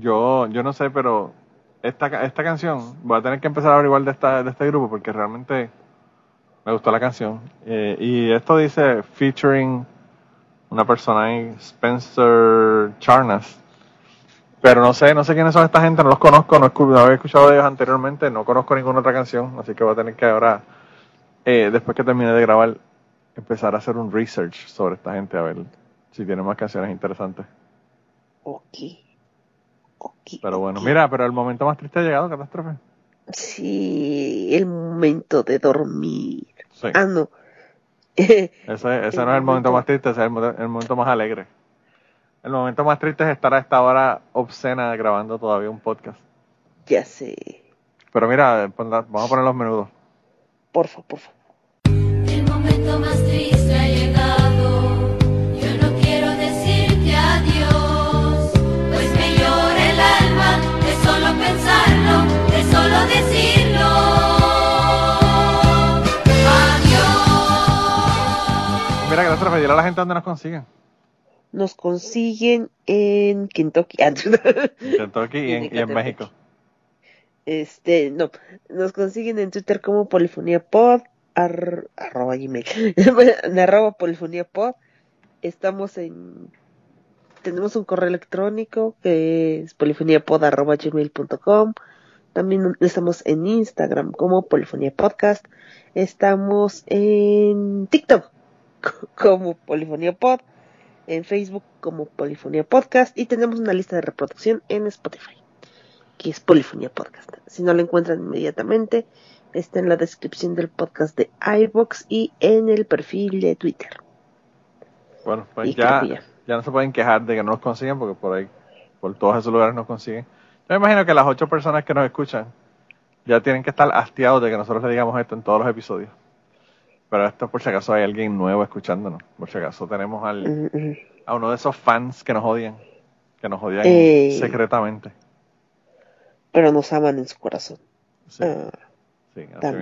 Yo, yo no sé, pero esta, esta canción, voy a tener que empezar a averiguar de, esta, de este grupo porque realmente me gustó la canción. Eh, y esto dice featuring una persona ahí, Spencer Charnas. Pero no sé, no sé quiénes son esta gente, no los conozco, no, no había escuchado de ellos anteriormente, no conozco ninguna otra canción, así que voy a tener que ahora, eh, después que termine de grabar, empezar a hacer un research sobre esta gente, a ver si tiene más canciones interesantes. Ok. Pero bueno, mira, pero el momento más triste ha llegado, Catástrofe. Sí, el momento de dormir. Sí. Ah, no. Ese, ese el no es el momento más triste, ese es el, mo- el momento más alegre. El momento más triste es estar a esta hora obscena grabando todavía un podcast. ya sé. Pero mira, vamos a poner los menudos. Porfa, porfa. El momento más triste ha llegado. Solo decirlo. Adiós. Mira, Catástrofe, dile a la gente dónde nos consiguen. Nos consiguen en Kentucky. Ah, En Kentucky y en, y en. México. Este, no, nos consiguen en Twitter como Polifonía Pod, ar- arroba gmail, en arroba Polifonía Pod. Estamos en, tenemos un correo electrónico que es polifoniapod arroba gmail.com. También estamos en Instagram como Polifonía Podcast. Estamos en TikTok como Polifonía Pod, en Facebook como Polifonía Podcast y tenemos una lista de reproducción en Spotify que es Polifonía Podcast. Si no lo encuentran inmediatamente, está en la descripción del podcast de iBox y en el perfil de Twitter. Bueno, pues ya. ya no se pueden quejar de que no nos consiguen porque por ahí, por todos esos lugares nos consiguen. Yo me imagino que las ocho personas que nos escuchan ya tienen que estar hastiados de que nosotros le digamos esto en todos los episodios. Pero esto por si acaso hay alguien nuevo escuchándonos. Por si acaso tenemos al, a uno de esos fans que nos odian. Que nos odian Eh. secretamente. Pero nos aman en su corazón. Sí, Ah, sí, tan.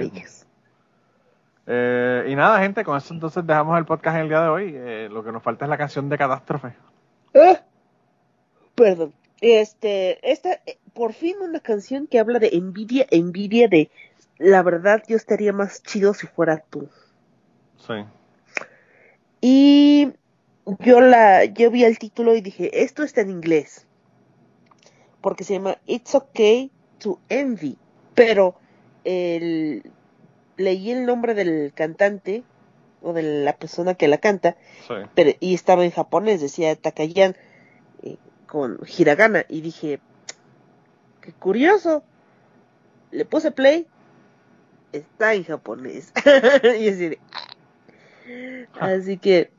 Eh, y nada, gente, con eso entonces dejamos el podcast en el día de hoy. Eh, lo que nos falta es la canción de Catástrofe. Ah, Perdón. Este, esta, eh, por fin una canción que habla de envidia, envidia de la verdad yo estaría más chido si fuera tú. Sí. Y yo la, yo vi el título y dije, esto está en inglés. Porque se llama It's Okay to Envy. Pero el, leí el nombre del cantante o de la persona que la canta Sí. pero, y estaba en japonés, decía Takayan eh, con hiragana y dije, qué curioso. Le puse play, está en japonés. y así, de, "Ah". así que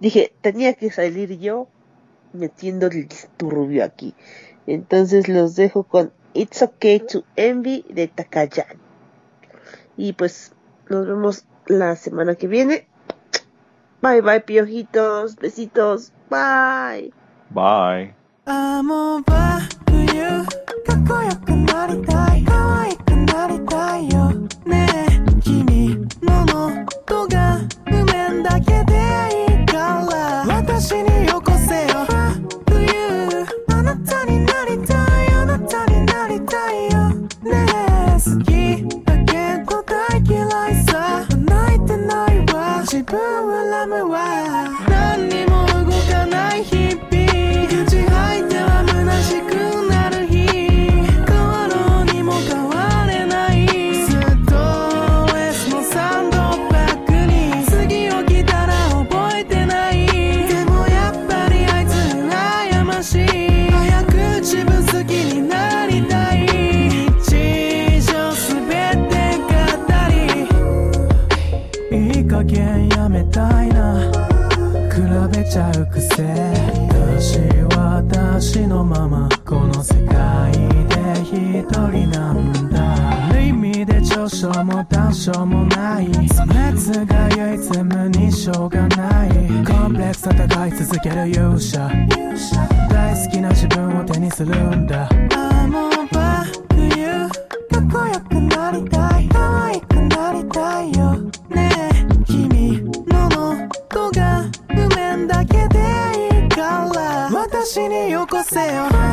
dije, tenía que salir yo metiendo el disturbio aquí. Entonces los dejo con It's Okay to Envy de Takayan. Y pues nos vemos la semana que viene. Bye bye, piojitos. Besitos. Bye. Bye. も短所もない。熱が唯一無にしょうがない。コンプレックス戦い続ける勇者。大好きな自分を手にするんだ。あもうバ冬かっこよくなりたい。可愛くなりたいよ。ねえ君の喉が譜面だけでいいから。しによこせよ。